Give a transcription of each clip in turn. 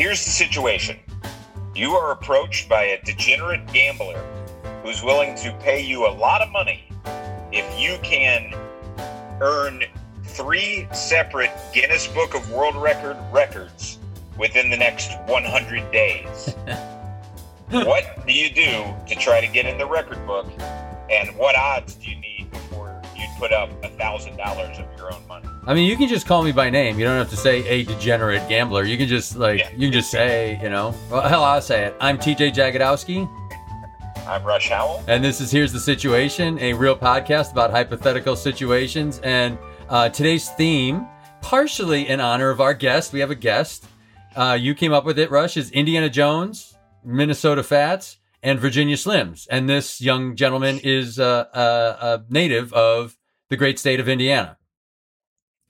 here's the situation you are approached by a degenerate gambler who's willing to pay you a lot of money if you can earn three separate Guinness Book of World Record records within the next 100 days. what do you do to try to get in the record book? And what odds do you need before you'd put up a thousand dollars of your own money? I mean, you can just call me by name. You don't have to say a degenerate gambler. You can just like Yeah. you can just say, you know, well, hell, I'll say it. I'm TJ Jagodowski, I'm Rush Howell. and this is here's the situation, a real podcast about hypothetical situations. And uh, today's theme, partially in honor of our guest, we have a guest. Uh, you came up with it, Rush. Is Indiana Jones, Minnesota Fats, and Virginia Slims. And this young gentleman is uh, a, a native of the great state of Indiana.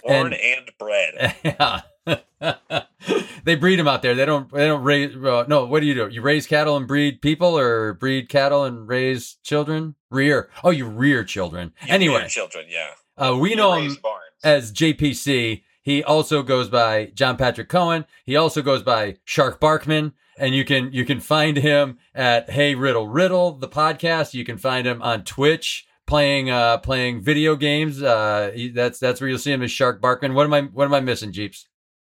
Born And- and, bred. Yeah. they breed them out there. They don't. They don't raise. Uh, no. What do you do? You raise cattle and breed people, or breed cattle and raise children? Rear. Oh, you rear children. You anyway, rear children, yeah. uh, we You know him barns. as JPC. He also goes by John Patrick Coan. He also goes by Shark Barkman. And you can you can find him at Hey Riddle Riddle, the podcast. You can find him on Twitch playing uh playing video games. Uh he- that's that's where you'll see him as Shark Barkman. What am I what am I missing, Jeeps?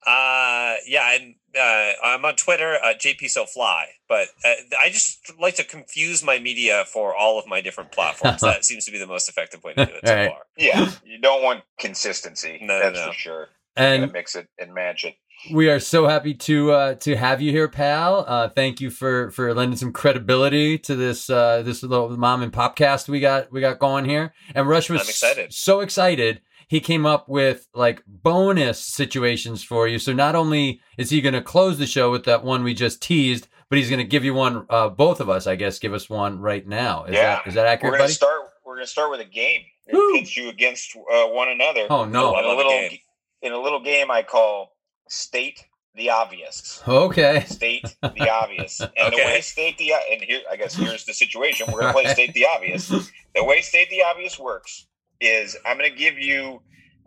Uh, yeah, and uh, I'm on Twitter, uh, JP So Fly, but uh, I just like to confuse my media for all of my different platforms. that seems to be the most effective way to do it so Right. far. yeah, you don't want consistency. No, that's no. for sure. You gotta And mix it and match it. We are so happy to uh, to have you here, pal. Uh, thank you for for lending some credibility to this uh, this little mom and pop cast we got we got going here. And Rush was I'm excited. so excited. He came up with like bonus situations for you. So not only is he going to close the show with that one we just teased, but he's going to give you one. Uh, both of us, I guess, give us one right now. Is Yeah. that is that accurate? We're gonna start. We're gonna start with a game. It pits you against uh, one another. oh no. In a love a little game. in a little game I call state the obvious. Okay. State the obvious. And the way state the and here I guess here's the situation. We're gonna play state the obvious. The way state the obvious works is I'm gonna give you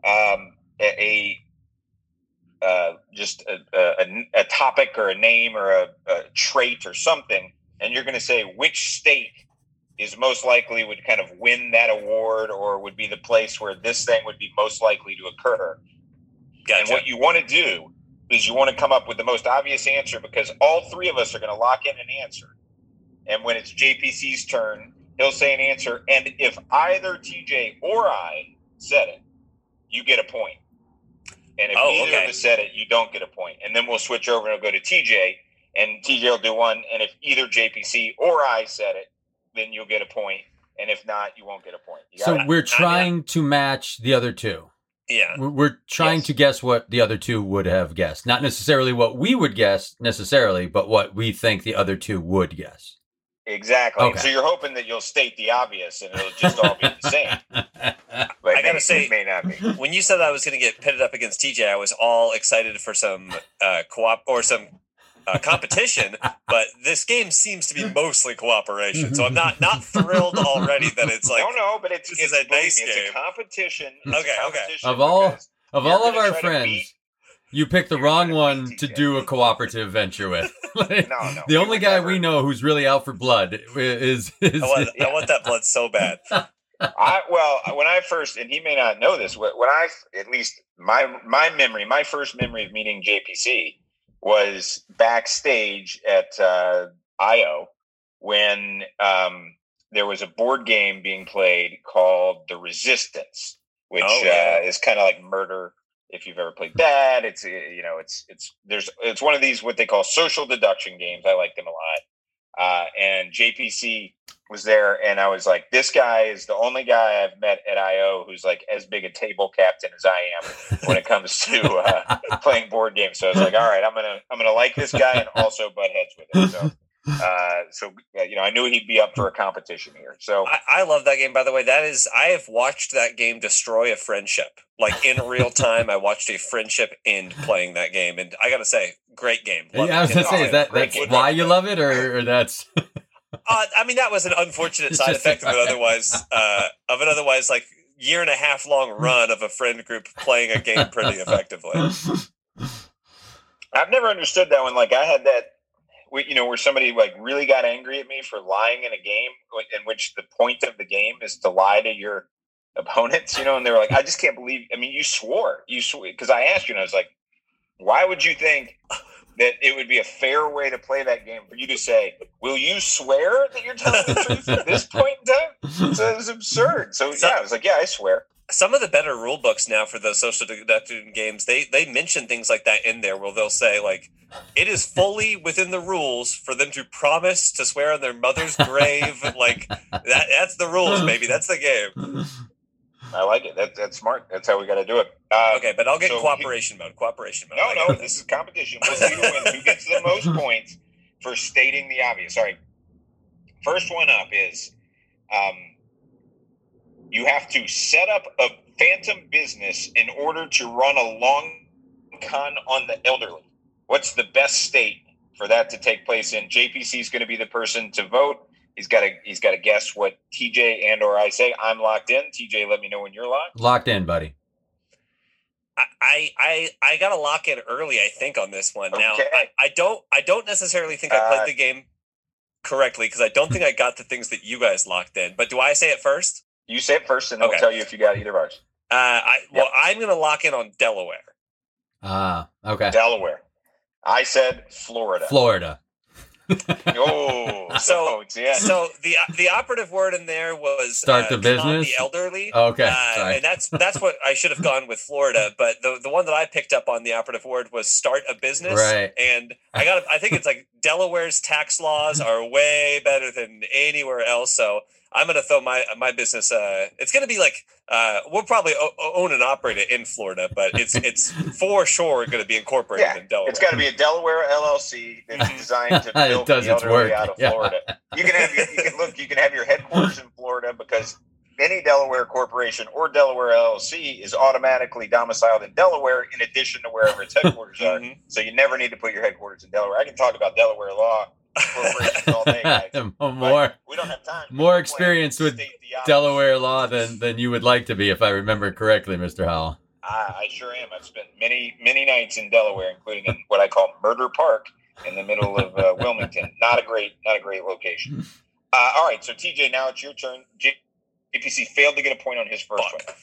um, a, a uh, just a, a, a topic or a name or a, a trait or something, and you're gonna say which state is most likely would kind of win that award or would be the place where this thing would be most likely to occur. Gotcha. And what you want to do is you want to come up with the most obvious answer because all three of us are going to lock in an answer. And when it's JPC's turn, he'll say an answer. And if either TJ or I said it, you get a point. And if Oh, neither okay. of us said it, you don't get a point. And then we'll switch over and it'll go to TJ, and TJ will do one. And if either JPC or I said it, then you'll get a point. And if not, you won't get a point. So we're trying to match the other two. Yeah. We're- We're trying Yes. to guess what the other two would have guessed. Not necessarily what we would guess necessarily, but what we think the other two would guess. Exactly. Okay. So you're hoping that you'll state the obvious and it'll just all be the same. But I it gotta may- say- it may not be. When you said I was going to get pitted up against TJ, I was all excited for some uh, co-op or some uh, competition. but this game seems to be mostly cooperation, so I'm not not thrilled already that it's like no, no, but it's, this it's, a nice me, it's game. a competition. It's a Okay, okay. Of all- Of all of our friends, beat- you picked the wrong one to do a cooperative venture with. Like, No, no, the only guy never- we know who's really out for blood is is, I want, I want that blood so bad. I well, when I first, and he may not know this, when when I, at least my my memory, my first memory of meeting JPC was backstage at uh, IO when um, there was a board game being played called The Resistance, which Oh, yeah. uh, is kind of like murder. If you've ever played that, it's you know, it's it's there's it's one of these what they call social deduction games. I like them a lot. Uh, and JPC was there, and I was like, this guy is the only guy I've met at IO who's like as big a table captain as I am when it comes to uh, playing board games. So I was like, all right, I'm gonna I'm gonna like this guy and also butt heads with him. So uh, so you know, I knew he'd be up for a competition here. So I, I love that game. By the way, that is I have watched that game destroy a friendship. Like in real time, I watched a friendship end playing that game, and I gotta say, great game. Love Yeah, I was it. gonna say, is that that's why you love it, or, or that's Uh, I mean, that was an unfortunate side effect of an otherwise uh, of an otherwise like year and a half long run of a friend group playing a game pretty effectively. I've never understood that one. Like I had that, you know, where somebody like really got angry at me for lying in a game in which the point of the game is to lie to your opponents, you know, and they were like, I just can't believe. I mean, you swore, you swore because I asked you, and I was like, why would you think that it would be a fair way to play that game for you to say, will you swear that you're telling the truth at this point in time? So it was absurd. So yeah, I was like, yeah, I swear. Some of the better rule books now for those social deduction games, they they mention things like that in there, where they'll say like, it is fully within the rules for them to promise to swear on their mother's grave. like that, that's the rules, baby. That's the game. I like it. That, that's smart. That's how we got to do it. Uh, Okay, but I'll get So cooperation mode. Cooperation mode. No, no, this is competition. We'll see who wins. Who gets the most points for stating the obvious? Sorry. First one up is um, you have to set up a phantom business in order to run a long con on the elderly. What's the best state for that to take place in? JPC is going to be the person to vote. He's got to he's got to guess what TJ and or I say. I'm locked in. TJ, let me know when you're locked. Locked in, buddy. I, I I I gotta lock in early. I think on this one. Now I, I don't I don't necessarily think I played Uh, the game correctly because I don't think I got the things that you guys locked in. But do I say it first? You say it first, and then Okay. we'll tell you if you got either of ours. Uh, I well, I'm gonna lock in on Delaware. Ah, okay. Delaware. I said Florida. Florida. Oh, So- so yeah. So the the operative word in there was Start the con business? the elderly. Okay, Uh, and that's that's what I should have gone with Florida, but the the one that I picked up on the operative word was start a business. Right. And I got I think it's like Delaware's tax laws are way better than anywhere else. So I'm gonna throw my my business. Uh, it's gonna be like uh, we'll probably o- o- own and operate it in Florida, but it's it's for sure gonna be incorporated yeah, in Delaware. it's got to be a Delaware LLC that's designed to It build does the its elderly work, out of yeah. Florida. You can have your, you can look. You can have your headquarters in Florida because any Delaware corporation or Delaware LLC is automatically domiciled in Delaware, in addition to wherever its headquarters are. Mhm. So you never need to put your headquarters in Delaware. I can talk about Delaware law corporations all day, more we don't have time. more experience with the. Delaware law than than you would like to be, if I remember correctly, Mr. Howell. I, I sure am. I've spent many, many nights in Delaware, including in what I call Murder Park in the middle of uh, Wilmington. Not a great, not a great location. Uh, all right, so TJ, now it's your turn. JPC failed to get a point on his first Fuck. one.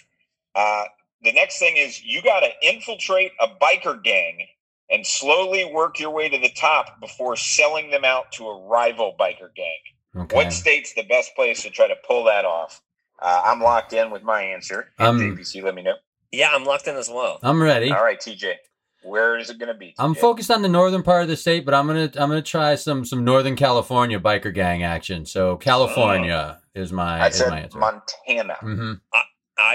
Uh, the next thing is you got to infiltrate a biker gang and slowly work your way to the top before selling them out to a rival biker gang. Okay. What state's the best place to try to pull that off? Uh, I'm locked in with my answer. Um, JPC, let me know. Yeah, I'm locked in as well. I'm ready. All right, TJ. Where is it going to be? I'm focused on the northern part of the state, but I'm gonna I'm gonna try some some Northern California biker gang action. So California is my I is said my answer. Montana. hmm I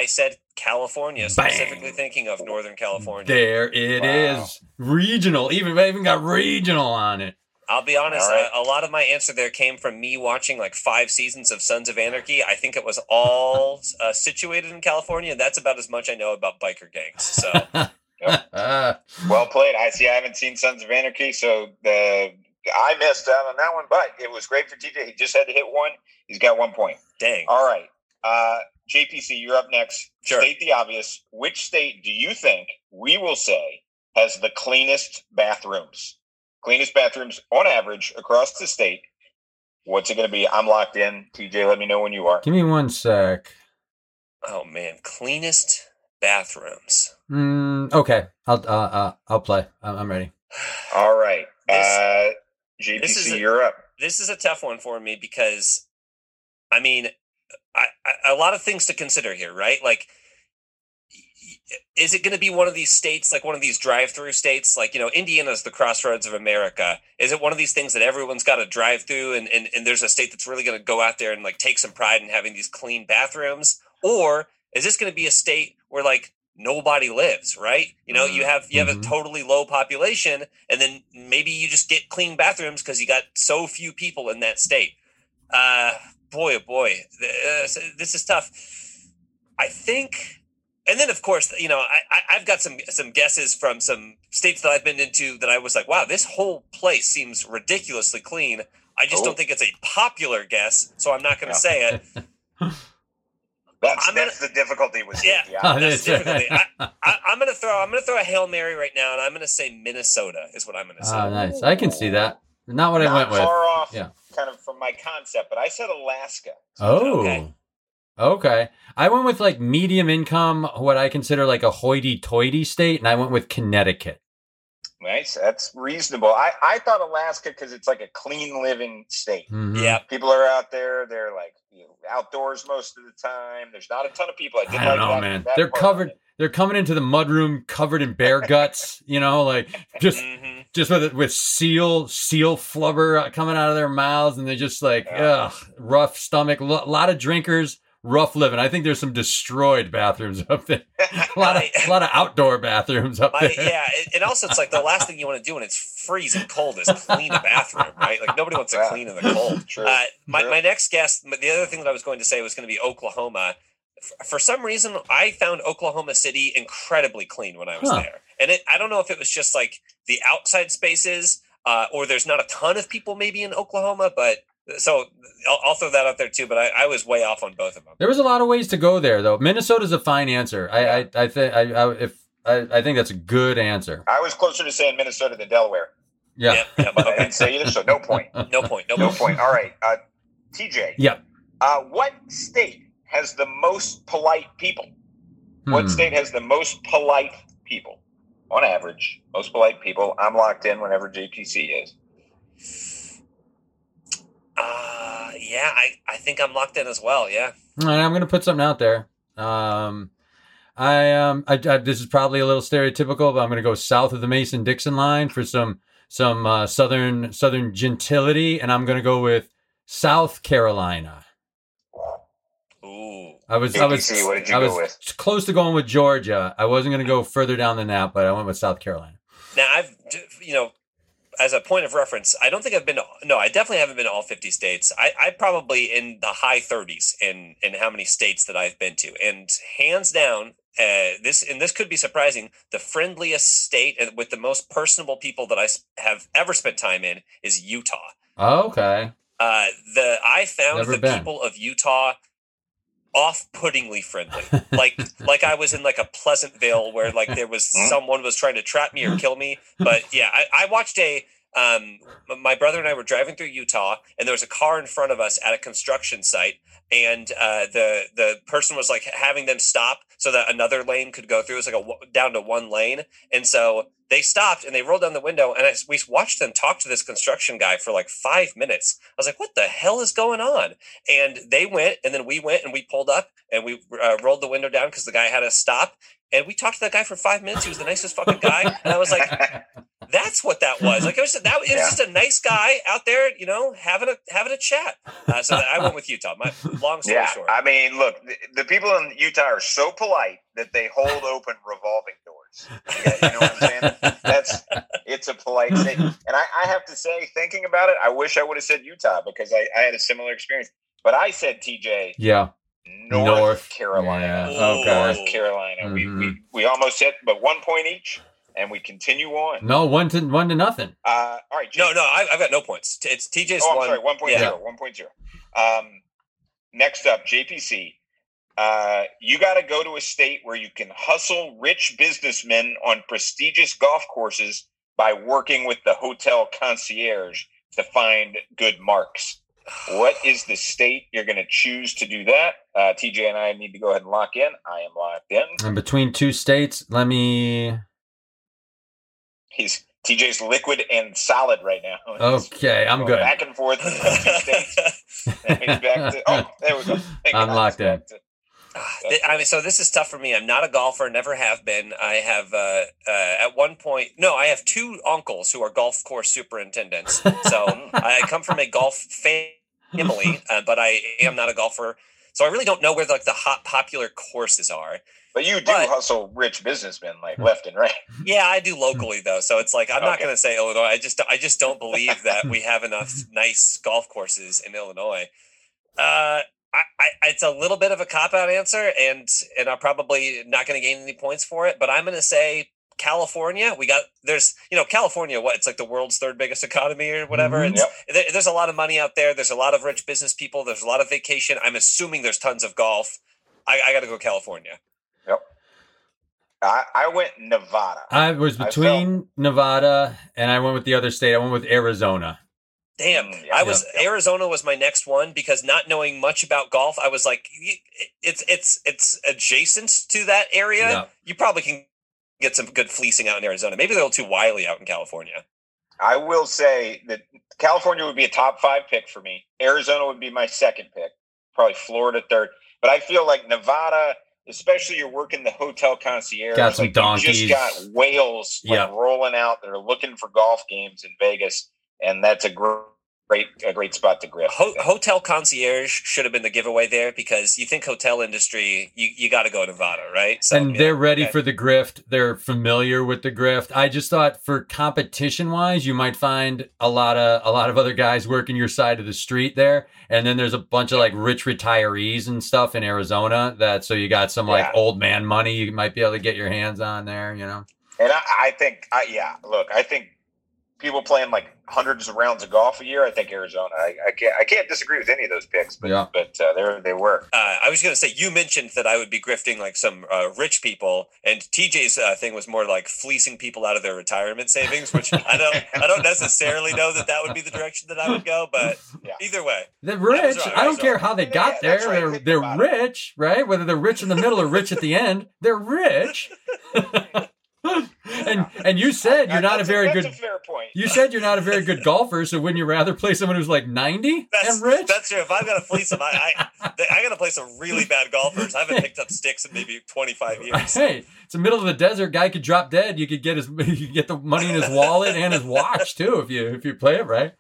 said California, Bang. specifically thinking of Northern California. There it is, Wow. regional. Even I even got regional on it. I'll be honest, All right. a, a lot of my answer there came from me watching like five seasons of Sons of Anarchy. I think it was all uh, situated in California, and that's about as much I know about biker gangs. So Ah, Well played. I see. I haven't seen Sons of Anarchy, so the I missed out on that one, but it was great for TJ. He just had to hit one. He's got one point. dang. All right, uh, JPC, you're up next. Sure. State the obvious. Which state do you think we will say has the cleanest bathrooms? Cleanest bathrooms on average across the state. What's it going to be? I'm locked in. TJ, let me know when you are. give me one sec. Oh man, cleanest bathrooms. Mm, okay, I'll uh, uh, I'll play. I'm, I'm ready. All right, This- uh, JPC, this is a- you're up. This is a tough one for me because, I mean, I, I, a lot of things to consider here, right? Like, is it going to be one of these states, like one of these drive-through states, like you know, Indiana's the crossroads of America? Is it one of these things that everyone's got to drive through, and, and and there's a state that's really going to go out there and like take some pride in having these clean bathrooms, or is this going to be a state where like nobody lives right you know you have you have Mhm. a totally low population and then maybe you just get clean bathrooms because you got so few people in that state uh boy oh boy uh, this is tough i think and then of course you know I, I i've got some some guesses from some states that i've been into that i was like wow this whole place seems ridiculously clean i just Oh. don't think it's a popular guess so i'm not going to Yeah. say it That's I'm gonna- that's the difficulty with Yeah. safety. Oh, That's that's- difficulty. I, I, I'm gonna throw. I'm gonna throw a hail mary right now, and I'm gonna say Minnesota is what I'm gonna say. Oh, nice. I can see that. Not what I Not went with. far off, Yeah. Kind of from my concept, but I said Alaska. Oh. Okay. Okay. I went with like medium income, what I consider like a hoity toity state, and I went with Connecticut. Nice, that's reasonable. I I thought Alaska because it's like a clean living state. Mhm. Yeah. People are out there. They're like you know, outdoors most of the time. There's not a ton of people. I, did I don't like know, that- man. that They're covered. They're coming into the mudroom covered in bear guts, you know, like just hmm just with with seal seal flubber coming out of their mouths, and they're just like, Yeah. ugh, rough stomach. A lot of drinkers, rough living. I think there's some destroyed bathrooms up there. A lot of a lot of outdoor bathrooms up My, there. yeah, and- and also it's like the last thing you want to do when it's freezing cold is clean a bathroom, right? Like nobody wants to Yeah. clean in the cold. True. Uh, my, True. my next guess, the other thing that I was going to say was going to be Oklahoma. For some reason, I found Oklahoma City incredibly clean when I was Huh. there, and it, I don't know if it was just like the outside spaces, uh, or there's not a ton of people maybe in Oklahoma, but so I'll, I'll throw that out there too. But I, I was way off on both of them. There was a lot of ways to go there, though. Minnesota's a fine answer. I I, I think I, I if I, I think that's a good answer. I was closer to saying Minnesota than Delaware, Yeah. Yep, yep, but I didn't say either. So no point. No point. No, No point. point. All right, uh, TJ. Yep. Uh, what state has the most polite people? What Hmm. state has the most polite people? On average, most polite people. I'm locked in whenever JPC is. Uh, yeah, I, I think I'm locked in as well. Yeah. All right, I'm going to put something out there. Um, I um, I, I this is probably a little stereotypical, but I'm going to go south of the Mason Dixon line for some some uh, southern southern gentility, and I'm going to go with South Carolina. Ooh. I was I was what did you I go was with? close to going with Georgia. I wasn't going to go further down than that, but I went with South Carolina. Now I've, you know, as a point of reference, I don't think I've been. To, no, I definitely haven't been to all fifty states. I, I probably in the high thirties in in how many states that I've been to, and hands down, uh, this and this could be surprising. The friendliest state and with the most personable people that I have ever spent time in is Utah. Okay. Uh, the I found Never the been. people of Utah off-puttingly friendly. like like I was in like a Pleasantville where like there was Hmm? someone was trying to trap me or kill me. But yeah, I, I watched a um my brother and I were driving through Utah and there was a car in front of us at a construction site and uh, the the person was like having them stop so that another lane could go through. It was like a down to one lane, and so they stopped and they rolled down the window and I, we watched them talk to this construction guy for like five minutes. I was like, "What the hell is going on?" And they went, and then we went and we pulled up and we uh, rolled the window down because the guy had us stop. And we talked to that guy for five minutes. He was the nicest fucking guy, and I was like, "That's what that was." Like it was that was Yeah. just a nice guy out there, you know, having a having a chat. Uh, so I went with Utah. My long story Yeah, short. I mean, look, the, the people in Utah are so polite that they hold open revolving doors. Yeah, you know what I'm saying? That's it's a polite state. And I, I have to say, thinking about it, I wish I would have said Utah because I, I had a similar experience. But I said TJ, Yeah. North, North. Carolina. Yeah, okay. North Carolina. We, Mhm. we we almost hit, but one point each, and we continue on. No, one to one to nothing. Uh, all right, no, no, I, I've got no points. It's TJ's Oh, I'm one. sorry, 1.0, yeah. 1.0. Um, next up, JPC. Uh, you got to go to a state where you can hustle rich businessmen on prestigious golf courses by working with the hotel concierge to find good marks. What is the state you're going to choose to do that? Uh, TJ and I need to go ahead and lock in. I am locked in. And between two states, let me. He's TJ's liquid and solid right now. He's Okay, I'm good. Back and forth between two states. And back to, oh, there we go. Thank I'm God. locked in. to- Ah, I mean, so this is tough for me. I'm not a golfer, never have been. I have, uh, uh, at one point, no, I have two uncles who are golf course superintendents. So I come from a golf family, uh, but I am not a golfer. So I really don't know where like the hot popular courses are. But you do But- hustle rich businessmen like left and right. Yeah, I do locally though, so it's like I'm not going to say Illinois. I just I just don't believe that we have enough nice golf courses in Illinois. Uh, I, I it's a little bit of a cop out answer, and and I'm probably not going to gain any points for it. But I'm going to say California. We got there's you know California. What it's like the world's third biggest economy or whatever. Mhm. It's there, there's a lot of money out there. There's a lot of rich business people. There's a lot of vacation. I'm assuming there's tons of golf. I, I got to go California. I, I went Nevada. I was I between Nevada and I went with the other state. I went with Arizona. Damn, yeah, I was yeah. Arizona was my next one because not knowing much about golf, I was like, it's it's it's adjacent to that area. Yeah. You probably can get some good fleecing out in Arizona. Maybe they're a little too wily out in California. I will say that California would be a top five pick for me. Arizona would be my second pick. Probably Florida third. But I feel like Nevada, especially you're working the hotel concierge. Got some like, you donkeys. just got whales like, Yeah. rolling out They're looking for golf games in Vegas, and that's a gr- great a great spot to grip. Ho- hotel concierge should have been the giveaway there because you think hotel industry, you, you got to go Nevada, right? So, and they're ready okay. for the grift. They're familiar with the grift. I just thought for competition wise, you might find a lot of a lot of other guys working your side of the street there. And then there's a bunch of like rich retirees and stuff in Arizona that so you got some like Yeah. old man money you might be able to get your hands on there, you know. And I, I think, I, yeah, look, I think people playing like hundreds of rounds of golf a year. I think Arizona. I, I can't, I can't disagree with any of those picks, but Yeah. but uh, there they were. Uh, I was going to say you mentioned that I would be grifting like some uh, rich people, and TJ's uh, thing was more like fleecing people out of their retirement savings, which I don't I don't necessarily know that that would be the direction that I would go, but Yeah. either way, They're rich. right, I I don't care how they got yeah, there. right. They're they're about it. rich, right? Whether they're rich in the middle or rich at the end, they're rich. and and you said you're not a very that's good a fair point. You said you're not a very good golfer, so wouldn't you rather play someone who's like 90 that's and rich? that's true. If I'm going to fleece some, I I, I got to play some really bad golfers. I haven't picked up sticks in maybe 25 years. Hey, it's the middle of the desert. Guy could drop dead. You could get his, you could get the money in his wallet and his watch too if you if you play it right.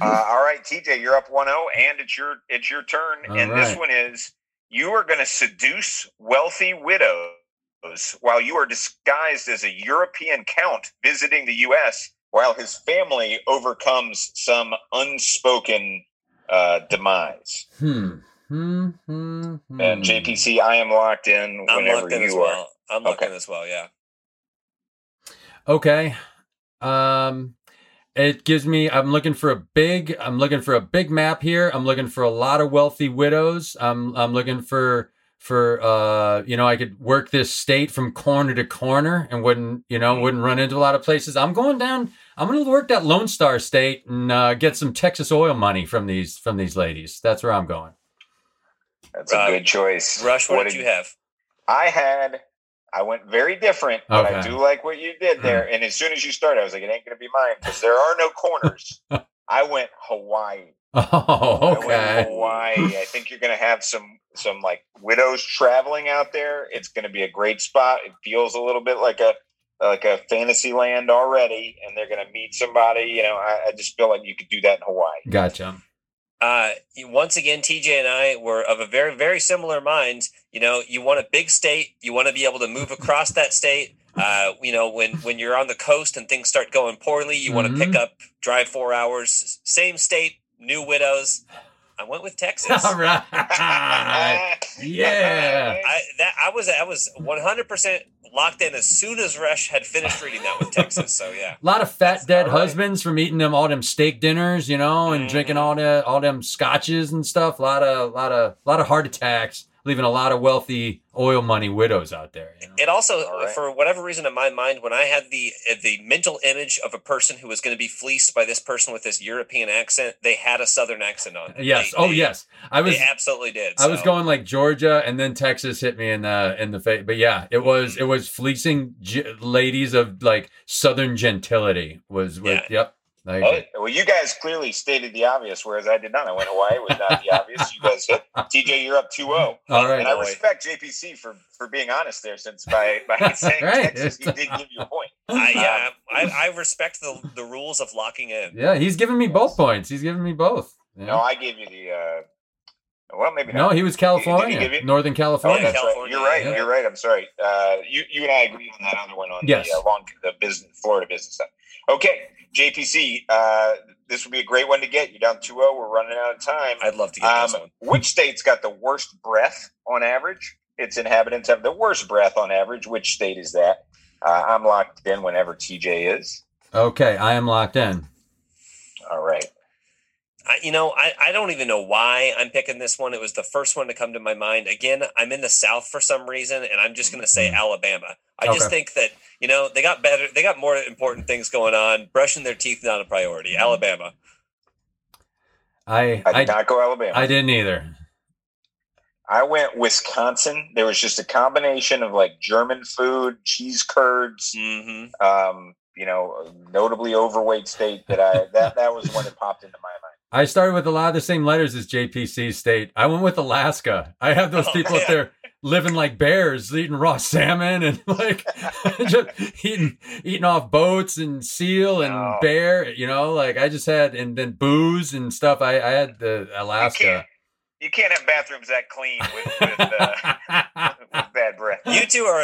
Uh, all right, TJ, you're up 1-0, and it's your it's your turn. All and this one is you are going to seduce wealthy widows while you are disguised as a European count visiting the U.S. while his family overcomes some unspoken uh, demise. Hmm. Hmm. Hmm. hmm. And JPC, I am locked in I'm whenever locked in you as are. well. I'm locked Okay. in as well. Yeah. Okay. Um it gives me I'm looking for a big I'm looking for a big map here. I'm looking for a lot of wealthy widows. I'm I'm looking for for uh you know I could work this state from corner to corner and wouldn't you know wouldn't run into a lot of places. I'm going down I'm going to work that Lone Star state and uh, get some Texas oil money from these from these ladies. That's where I'm going. That's a good choice. Rush, what, did you have? I had I went very different, but I do like what you did there. And as soon as you started, I was like, it ain't gonna be mine because there are no corners. I went Hawaii. Oh, I okay. Hawaii. I think you're gonna have some some like widows traveling out there. It's gonna be a great spot. It feels a little bit like a like a fantasy land already, and they're gonna meet somebody. You know, I, I just feel like you could do that in Hawaii. Gotcha. Uh, once again, TJ and I were of a very, very similar mind. You know, you want a big state. You want to be able to move across that state. Uh, you know, when when you're on the coast and things start going poorly, you want to pick up, drive four hours, same state, new widows. I went with Texas. All right. Yeah. I that I was I was 100 percent locked in as soon as Rush had finished reading that with Texas. So yeah, A lot of fat dead all right. husbands from eating them all them steak dinners, you know, and Mhm. drinking all the all them scotches and stuff. A lot of lot of lot of heart attacks, leaving a lot of wealthy oil money widows out there. You know? it also All right. for whatever reason in my mind when I had the uh, the mental image of a person who was going to be fleeced by this person with this European accent, they had a Southern accent on. it. Yes. They- oh they- yes. I was they absolutely did. I was going like Georgia, and then Texas hit me in the in the face. But yeah, it was mm-hmm. it was fleecing ge- ladies of like Southern gentility. Was with Yeah. yep. I Oh, well, you guys clearly stated the obvious, whereas I did not. I went Hawaii was not the obvious. You guys hit. TJ, you're up 2 0. All right. And I boy. respect JPC for, for being honest there, since by, by saying Right. Texas, he did give you a point. I, yeah, I, I respect the the rules of locking in. Yeah, he's giving me both points. He's giving me both. Yeah. No, I gave you the. Uh, well, maybe No, he was California, give you- Northern Oh, California. that's right. California, You're right. yeah. You're right. I'm sorry. Uh, you you and I agree on that other one on Yes. the uh, long the business Florida business stuff. Okay, JPC. Uh, this would be a great one to get. You're down 2-0. We're running out of time. I'd love to get Um, this one. which state's got the worst breath on average? Its inhabitants have the worst breath on average. Which state is that? Uh, I'm locked in whenever TJ is. Okay, I am locked in. All right. I, you know, I, I don't even know why I'm picking this one. It was the first one to come to my mind. Again, I'm in the South for some reason, and I'm just going to say Mhm. Alabama. I Okay. just think that you know they got better, they got more important things going on. Brushing their teeth not a priority. Alabama. I I I, did not go Alabama. I didn't either. I went Wisconsin. There was just a combination of like German food, cheese curds, hmm um, you know, notably overweight state that I that that was the it popped into my mind. I started with a lot of the same letters as JPC State. I went with Alaska. I have those Oh, people up there living like bears, eating raw salmon and like just eating eating off boats and seal and No. bear. You know, like I just had and then booze and stuff. I, I had the Alaska. you can't have bathrooms that clean with, with, uh, with bad breath. You two are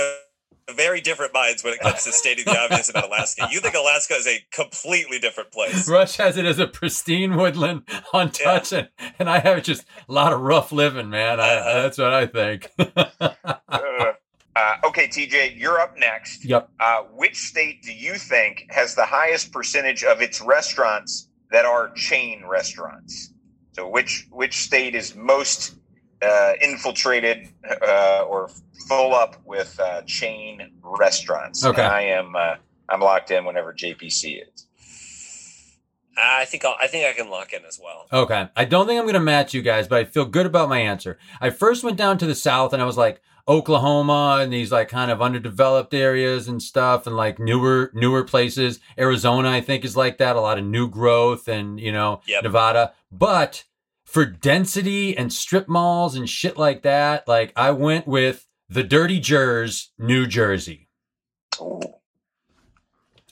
very different minds when it comes to stating the obvious about Alaska. You think Alaska is a completely different place. Rush has it as a pristine woodland untouched, and, and I have just a lot of rough living, man. I, Uh-huh. that's what I think. Uh, uh, okay, TJ, you're up next. yep. Uh, which state do you think has the highest percentage of its restaurants that are chain restaurants? So, which which state is most uh, infiltrated uh, or full up with uh, chain restaurants? Okay. And I am uh, I'm locked in whenever JPC is. I think I'll, I think I can lock in as well. Okay. I don't think I'm going to match you guys, but I feel good about my answer. I first went down to the south and I was like Oklahoma and these like kind of underdeveloped areas and stuff and like newer newer places. Arizona I think is like that, a lot of new growth and, you know, Yep. Nevada. But for density and strip malls and shit like that, like I went with the Dirty Jers, New Jersey.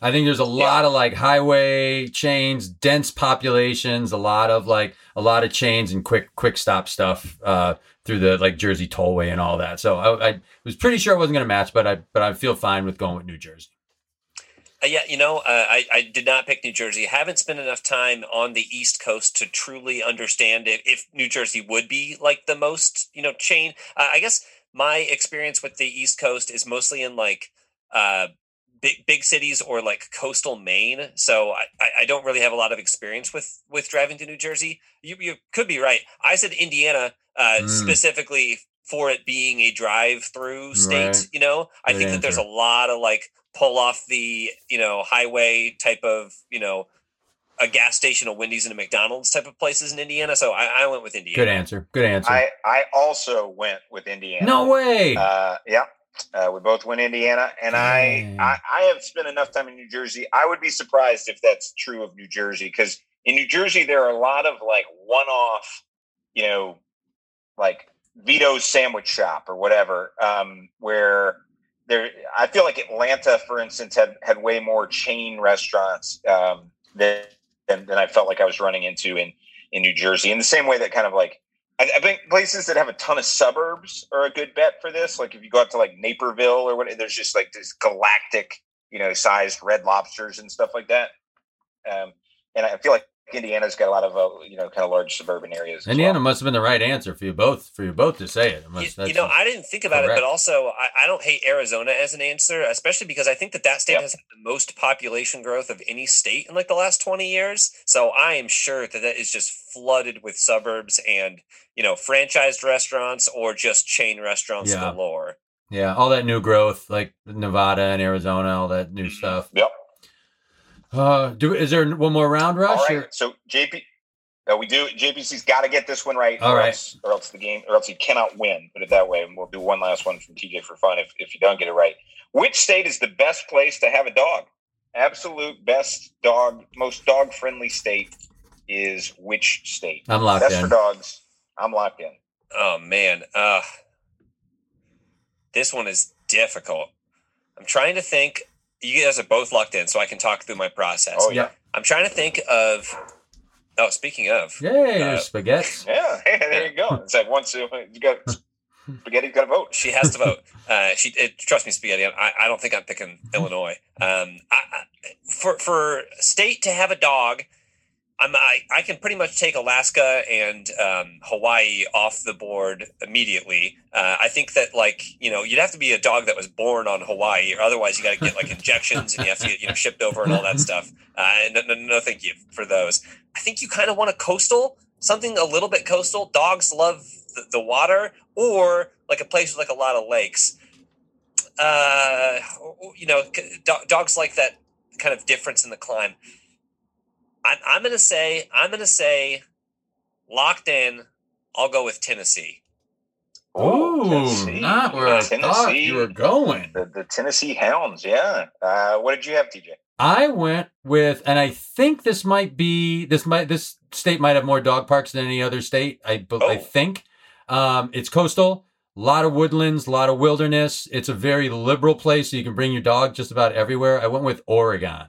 I think there's a lot of like highway chains, dense populations, a lot of like a lot of chains and quick quick stop stuff uh, through the like Jersey Tollway and all that. So I, I was pretty sure I wasn't going to match, but I but I feel fine with going with New Jersey. Uh, yeah, you know, uh, I, I did not pick New Jersey. I haven't spent enough time on the East Coast to truly understand if, if New Jersey would be like the most, you know, chain. Uh, I guess my experience with the East Coast is mostly in like uh, big big cities or like coastal Maine. So I, I- don't really have a lot of experience with with driving to New Jersey. You you could be right. I said Indiana uh, Mm. specifically for it being a drive through state. Right. You know, I think that there's a lot of like pull off the you know highway type of you know a gas station, a Wendy's, and a McDonald's type of places in Indiana. So I, I went with Indiana. Good answer. Good answer. I I also went with Indiana. no way. Uh, yeah. Uh, we both went Indiana, and I, I I have spent enough time in New Jersey. I would be surprised if that's true of New Jersey because in New Jersey there are a lot of like one-off, you know, like Vito's sandwich shop or whatever, um, where there. I feel like Atlanta, for instance, had had way more chain restaurants um, than, than I felt like I was running into in in New Jersey. In the same way that kind of like I, I think places that have a ton of suburbs are a good bet for this. Like if you go out to like Naperville or what, there's just like this galactic, you know, sized red lobsters and stuff like that. Um, and I feel like Indiana's got a lot of, uh, you know, kind of large suburban areas. Indiana well. must have been the right answer for you both. For you both to say it. it You, must, you that's- know, I didn't think about it, but also I, I don't hate Arizona as an answer, especially because I think that that state Yep. has had the most population growth of any state in like the last 20 years. So I am sure that that is just flooded with suburbs and, you know, franchised restaurants or just chain restaurants Yeah. galore. yeah, all that new growth, like Nevada and Arizona, all that Mm-hmm. new stuff. Yep. Uh, do is there one more round, Rush? All or- So JP, uh, we do. JPC's got to get this one right, All or right. else, or else the game, or else he cannot win. Put it that way. And we'll do one last one from TJ for fun if if you don't get it right. Which state is the best place to have a dog? Absolute best dog, most dog friendly state is which state? I'm locked in. Best in. for dogs. I'm locked in. Oh man, uh this one is difficult. I'm trying to think. You guys are both locked in, so I can talk through my process. Oh yeah, I'm trying to think of. Oh, speaking of, yeah, Uh, spaghetti. yeah. Hey, there you go. It's like once you got spaghetti's got to vote. she has to vote. Uh, she it, trust me, spaghetti. I, I don't think I'm picking Illinois. Um, I, I, for for state to have a dog, I'm, I, I can pretty much take Alaska and um, Hawaii off the board immediately. Uh, I think that like you know you'd have to be a dog that was born on Hawaii, or otherwise you got to get like injections and you have to get you know shipped over and all that stuff. Uh, no, no, no, thank you for those. I think you kind of want a coastal, something a little bit coastal. Dogs love the, the water, or like a place with like a lot of lakes. Uh, you know, do- dogs like that kind of difference in the climb. I'm, I'm going to say, I'm going to say, locked in. I'll go with Tennessee. Ooh, Tennessee. not where I thought Tennessee. you were going. The, the Tennessee Hounds, yeah. Uh, what did you have, TJ? I went with, and I think this might be this might this state might have more dog parks than any other state. I be- I Oh. think um, it's coastal, a lot of woodlands, a lot of wilderness. It's a very liberal place, so you can bring your dog just about everywhere. I went with Oregon.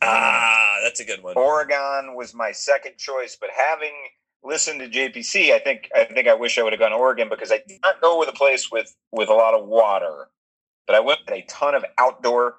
Ah, that's a good one. Oregon was my second choice, but having listened to JPC, I think I think I wish I would have gone to Oregon because I did not go with a place with with a lot of water, but I went with a ton of outdoor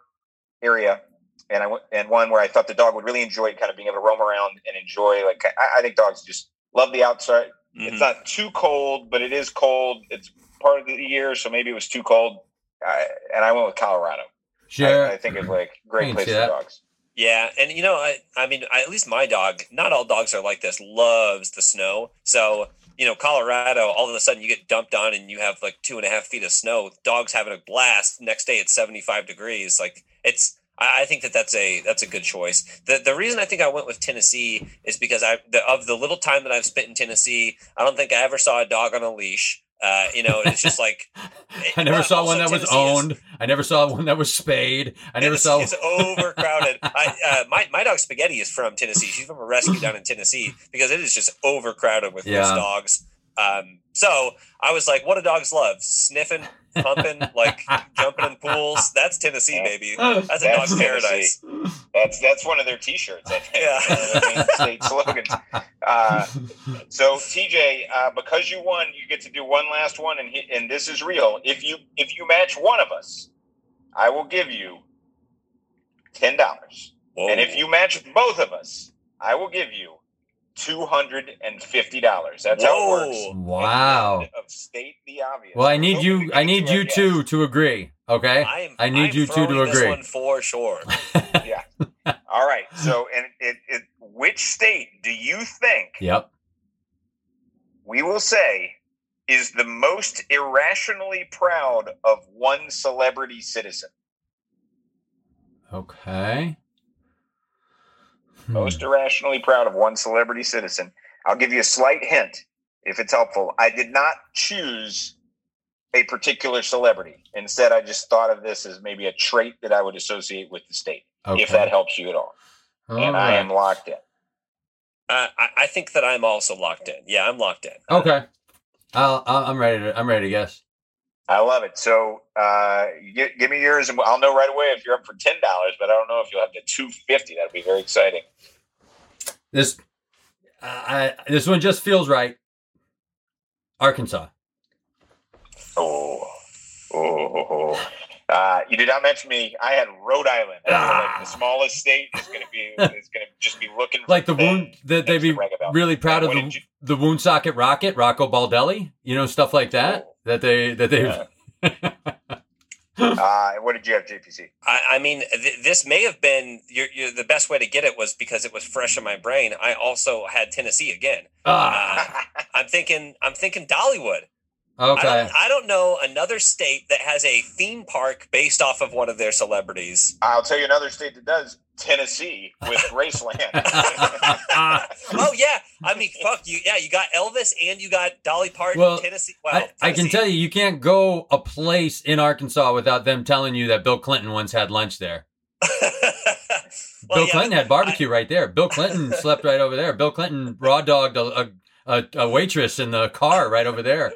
area, and I went and one where I thought the dog would really enjoy kind of being able to roam around and enjoy. Like I, I think dogs just love the outside. Mhm. It's not too cold, but it is cold. It's part of the year, so maybe it was too cold. I, and I went with Colorado. Sure. I, I think it's like great place for that. dogs. Yeah, and you know, I I mean, I, at least my dog. Not all dogs are like this. Loves the snow. So you know, Colorado. All of a sudden, you get dumped on, and you have like two and a half feet of snow. Dogs having a blast. Next day, it's seventy five degrees. Like it's. I think that that's a that's a good choice. The the reason I think I went with Tennessee is because I the, of the little time that I've spent in Tennessee, I don't think I ever saw a dog on a leash. Uh, you know, it's just like I never saw one that was Tennessee is- owned. I never saw one that was spayed. I never Tennessee saw. is overcrowded. I, uh, my my dog Spaghetti is from Tennessee. She's from a rescue down in Tennessee because it is just overcrowded with Yeah. loose dogs. Um, so I was like, what do dogs love? Sniffing, pumping, like jumping in pools. That's Tennessee, baby. That's a That's dog's paradise. That's that's one of their T-shirts. I think. Yeah. Uh, state slogans. Uh, so TJ, uh, because you won, you get to do one last one, and he, and this is real. If you if you match one of us, I will give you ten dollars, and if you match both of us, I will give you two hundred and fifty dollars. That's how it works. wow. Of state the obvious. Well, I need Hopefully you. I need you guest. two to agree. Okay. I am. I need I'm you two to throwing this agree. one for sure. Yeah. All right. So, and it, it, which state do you think Yep. we will say is the most irrationally proud of one celebrity citizen? Okay. Hmm. Most irrationally proud of one celebrity citizen. I'll give you a slight hint if it's helpful. I did not choose a particular celebrity. Instead, I just thought of this as maybe a trait that I would associate with the state, Okay. if that helps you at all. All and I am locked in. Uh, I, I think that I'm also locked in. Yeah, I'm locked in. Okay. I'll, I'll, I'm ready to. I'm ready to guess. I love it. So, uh, you give me yours, and I'll know right away if you're up for ten dollars. But I don't know if you'll have the two fifty. That'd be very exciting. This. I, I this one just feels right. Arkansas. Oh, oh, oh, oh. Uh, you did not mention me. I had Rhode Island. Feel like the smallest state is going to be is going to just be looking Like the wound that they'd be really proud of the, you- the Woonsocket Rocket, Rocco Baldelli. You know stuff like that. Oh. That they that they. Yeah. Uh, what did you have, JPC? I, I mean, th- this may have been your, your, the best way to get it was because it was fresh in my brain. I also had Tennessee again. ah. Uh, I'm thinking, I'm thinking Dollywood. I Okay. don't, I don't know another state that has a theme park based off of one of their celebrities. I'll tell you another state that does. Tennessee with Graceland. Oh yeah, I mean, fuck you. Yeah, you got Elvis and you got Dolly Parton. Well, Tennessee. Wow, I, I can tell you, you can't go a place in Arkansas without them telling you that Bill Clinton once had lunch there. Well, Bill yeah, Clinton had barbecue right there. Bill Clinton slept right over there. Bill Clinton raw dogged a, a, a, a waitress in the car right over there.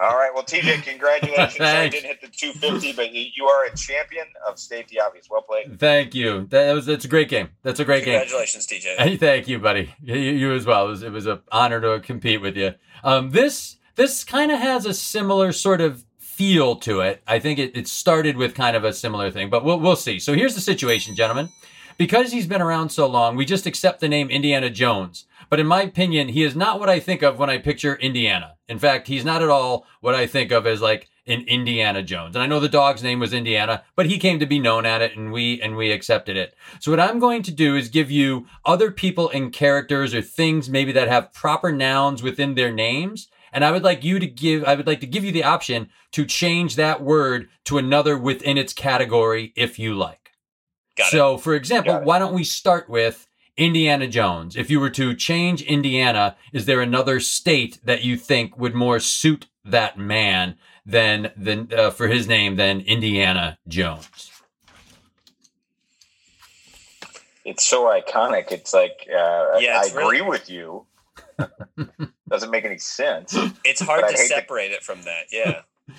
All right. Well, TJ, congratulations. Sorry I didn't hit the 250, but you, you are a champion of State the Obvious. Well played. Thank you. That was that's a great game. That's a great game. Congratulations, TJ. Hey, thank you, buddy. You, you as well. It was it was an honor to compete with you. Um, this this kind of has a similar sort of feel to it. I think it, it started with kind of a similar thing, but we'll we'll see. So here's the situation, gentlemen. because he's been around so long, we just accept the name Indiana Jones. But in my opinion, he is not what I think of when I picture Indiana. In fact, he's not at all what I think of as like an Indiana Jones. And I know the dog's name was Indiana, but he came to be known at it and we and we accepted it. So what I'm going to do is give you other people and characters or things maybe that have proper nouns within their names. And I would like you to give I would like to give you the option to change that word to another within its category if you like. Got so, for example, why don't we start with Indiana Jones? If you were to change Indiana, is there another state that you think would more suit that man than than uh, for his name than Indiana Jones? It's so iconic. It's like uh, Yeah, I it's agree really- with you. Doesn't make any sense. It's hard to I hate to- separate it from that. Yeah.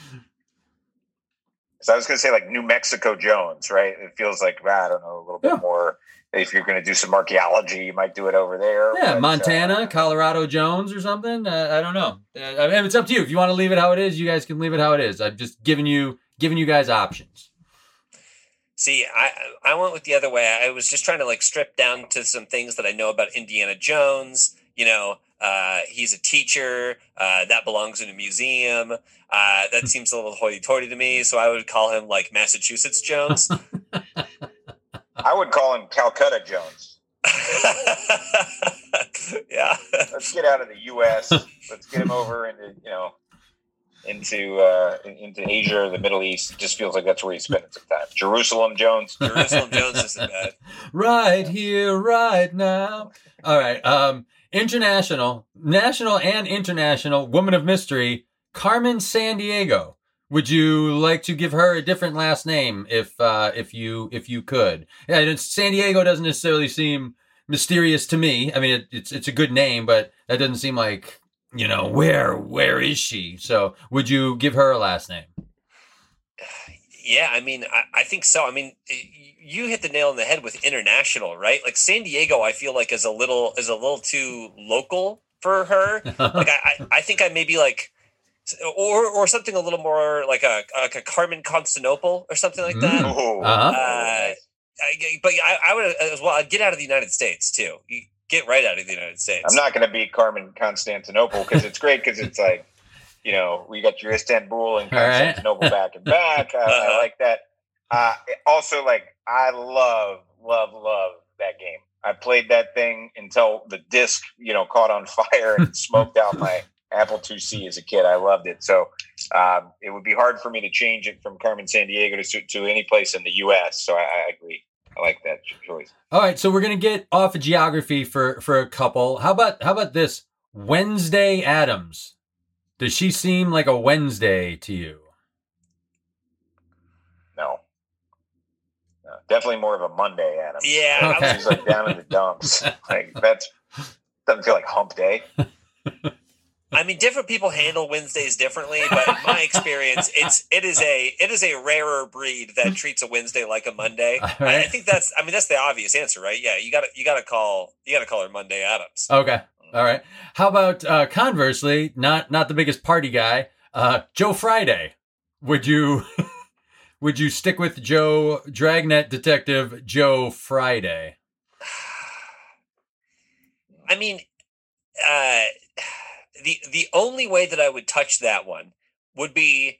So I was going to say like New Mexico Jones, right? It feels like I don't know a little bit Yeah. more. If you're going to do some archaeology, you might do it over there. Yeah, but, Montana, uh, Colorado Jones, or something. Uh, I don't know. Uh, I mean, it's up to you. If you want to leave it how it is, you guys can leave it how it is. I'm just giving you giving you guys options. See, I I went with the other way. I was just trying to like strip down to some things that I know about Indiana Jones. You know, uh, he's a teacher. Uh, that belongs in a museum. Uh, that seems a little hoity-toity to me. So I would call him like Massachusetts Jones. I would call him Calcutta Jones. yeah. Let's get out of the U.S. Let's get him over into you know into uh, into Asia or the Middle East. It just feels like that's where he's spending some time. Jerusalem Jones. Jerusalem Jones isn't bad. right here, right now. All right. Um, international, national, and international woman of mystery, Carmen Sandiego. Would you like to give her a different last name if uh, if you if you could? Yeah, and San Diego doesn't necessarily seem mysterious to me. I mean, it, it's it's a good name, but that doesn't seem like you know where where is she? So, would you give her a last name? Yeah, I mean, I, I think so. I mean, you hit the nail on the head with international, right? Like San Diego, I feel like is a little is a little too local for her. Like I, I, I think I maybe like, or or something a little more like a like a Carmen Constantinople or something like that. Mm. Oh, Uh-huh. Uh, I, but I, I would as well. I'd get out of the United States too. You get right out of the United States. I'm not going to be Carmen Constantinople because it's great because it's like, you know, we got your Istanbul and All right. Constantinople back and back. I, I Uh-huh. like that. Uh, also, like, I love, love, love that game. I played that thing until the disc, you know, caught on fire and smoked out my Apple IIc as a kid. I loved it. So um, it would be hard for me to change it from Carmen Sandiego to, to any place in the U.S. So I, I agree. I like that choice. All right, so we're gonna get off of geography for for a couple. How about how about this Wednesday Addams? Does she seem like a Wednesday to you? No. no. Definitely more of a Monday, Adam. Yeah, Okay. She's like down in the dumps. Like that's doesn't feel like hump day. I mean, different people handle Wednesdays differently, but in my experience, it's it is a it is a rarer breed that treats a Wednesday like a Monday. I, I think that's I mean that's the obvious answer, right? Yeah, you got to you got to call you got to call her Monday Addams. Okay. All right. How about uh conversely, not not the biggest party guy, uh Joe Friday. Would you would you stick with Joe Dragnet detective Joe Friday? I mean, uh, the the only way that I would touch that one would be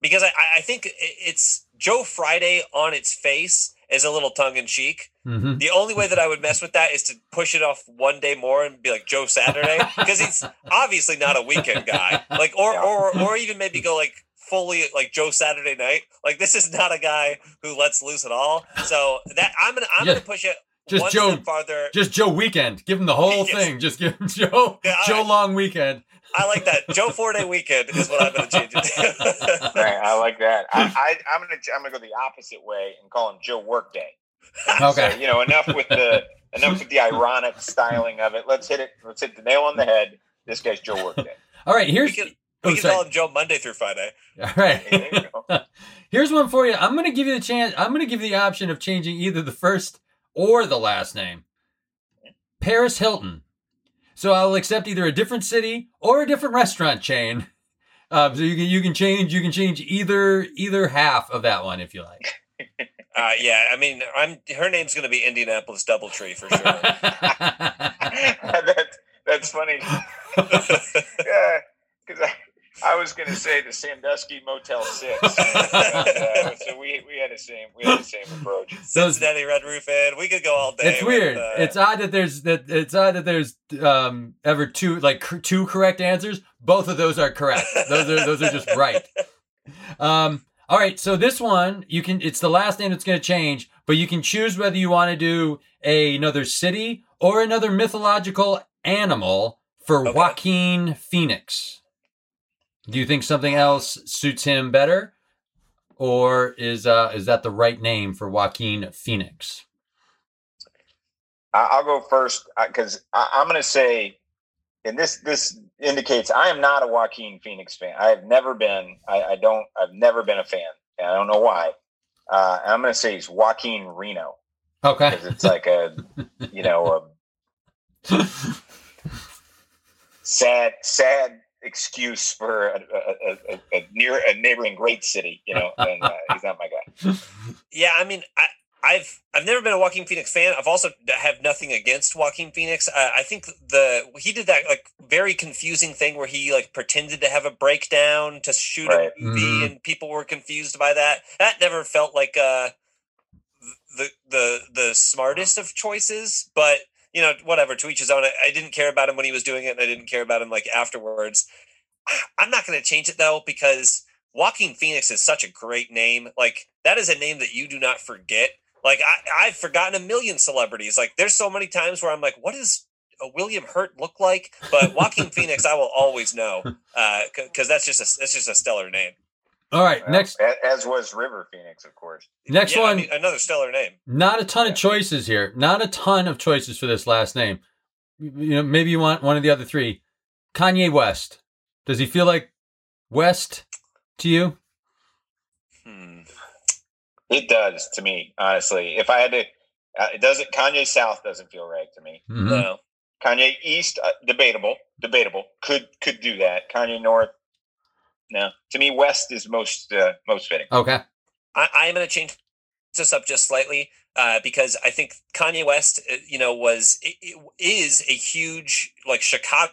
because I I think it's Joe Friday on its face is a little tongue in cheek. Mm-hmm. The only way that I would mess with that is to push it off one day more and be like Joe Saturday because he's obviously not a weekend guy. Like or or or even maybe go like fully like Joe Saturday night. Like this is not a guy who lets loose at all. So that I'm gonna I'm Yeah. gonna push it Just one Joe- step farther. Just Joe Weekend. Give him the whole Yes. thing. Just give him Joe Yeah, all Joe right. Long Weekend. I like that. Joe four day weekend is what I'm gonna change it to. All right, I like that. I, I I'm gonna I'm gonna go the opposite way and call him Joe Workday. Okay. So, you know, enough with the enough with the ironic styling of it. Let's hit it. Let's hit the nail on the head. This guy's Joe Workday. All right, we here's can, oh, we can call him Joe Monday through Friday. All right. There you go. Here's one for you. I'm going to give you the chance. I'm going to give you the option of changing either the first or the last name. Paris Hilton. So I'll accept either a different city or a different restaurant chain. Uh, so you can you can change you can change either either half of that one if you like. Uh, yeah, I mean, I'm her name's going to be Indianapolis Doubletree for sure. that, that's funny. yeah, because I, I was going to say the Sandusky Motel Six. uh, so we, we had the same we had the same approach. Cincinnati Red Roof Inn. We could go all day. It's weird. With, uh, it's odd that there's that. It's odd that there's um ever two like cr- two correct answers. Both of those are correct. Those are those are just right. Um. All right. So this one you can. It's the last name that's going to change, but you can choose whether you want to do a, another city or another mythological animal for Okay. Joaquin Phoenix. Do you think something else suits him better, or is uh is that the right name for Joaquin Phoenix? I'll go first because I'm going to say, and this this indicates I am not a Joaquin Phoenix fan. I have never been. I, I don't. I've never been a fan. And I don't know why. Uh, I'm going to say he's Joaquin Reno Okay. because it's like a, you know, a sad, sad excuse for a, a, a, a near a neighboring great city. You know, and uh, he's not my guy. Yeah, I mean, I, I've I've never been a Joaquin Phoenix fan. I've also have nothing against Joaquin Phoenix. Uh, I think the he did that like very confusing thing where he like pretended to have a breakdown to shoot Right. a movie, Mhm. and people were confused by that. That never felt like uh the the the smartest of choices, but you know, whatever. To each his own. I, I didn't care about him when he was doing it, and I didn't care about him like afterwards. I'm not going to change it though because Walking Phoenix is such a great name. Like that is a name that you do not forget. Like I, I've forgotten a million celebrities. Like there's so many times where I'm like, what does a William Hurt look like? But Walking Phoenix, I will always know uh, because that's just a that's just a stellar name. All right. Well, Next. as was River Phoenix, of course. Next Yeah, I one. mean, another stellar name. Not a ton of choices here. Not a ton of choices for this last name. You know, maybe you want one of the other three. Kanye West. Does he feel like West to you? Hmm. It does to me, honestly. If I had to, uh, it doesn't. Kanye South doesn't feel right to me. Mhm. No. Kanye East, uh, debatable, debatable. Could could do that. Kanye North, no. To me, West is most uh, most fitting. Okay. I, I am going to change this up just slightly uh, because I think Kanye West, uh, you know, was i- i- is a huge like Chicago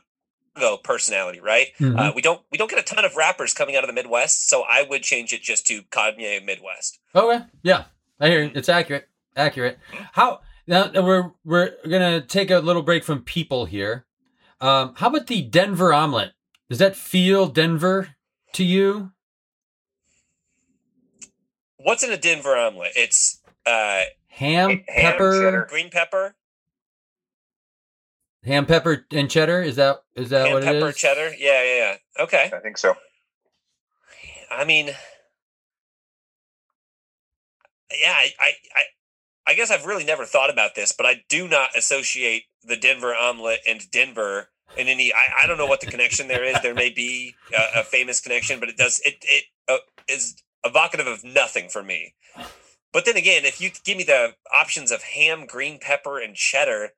personality, right? Mhm. Uh, we don't we don't get a ton of rappers coming out of the Midwest, so I would change it just to Kanye Midwest. Okay. Yeah. I hear you. It's accurate. Accurate. How now we're we're gonna take a little break from people here. Um, how about the Denver omelet? Does that feel Denver to you? What's in a Denver omelet? It's uh, Ham, Ham, pepper, cheddar. green pepper, ham, pepper, and cheddar. Is that is that and what it pepper, cheddar. Yeah, yeah, yeah. Okay. I think so. I mean, yeah, I, I, I, I guess I've really never thought about this, but I do not associate the Denver omelet and Denver in any. I, I don't know what the connection there is. There may be a, a famous connection, but it does it it uh, is evocative of nothing for me. But then again, if you give me the options of ham, green pepper, and cheddar.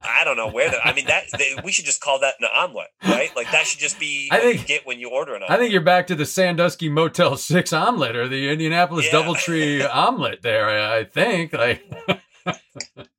I don't know where the. I mean, that they, we should just call that an omelet, right? Like that should just be I what think- you get when you order an Omelet. I think you're back to the Sandusky Motel Six omelet or the Indianapolis Yeah. DoubleTree omelet. There, I I think. Like,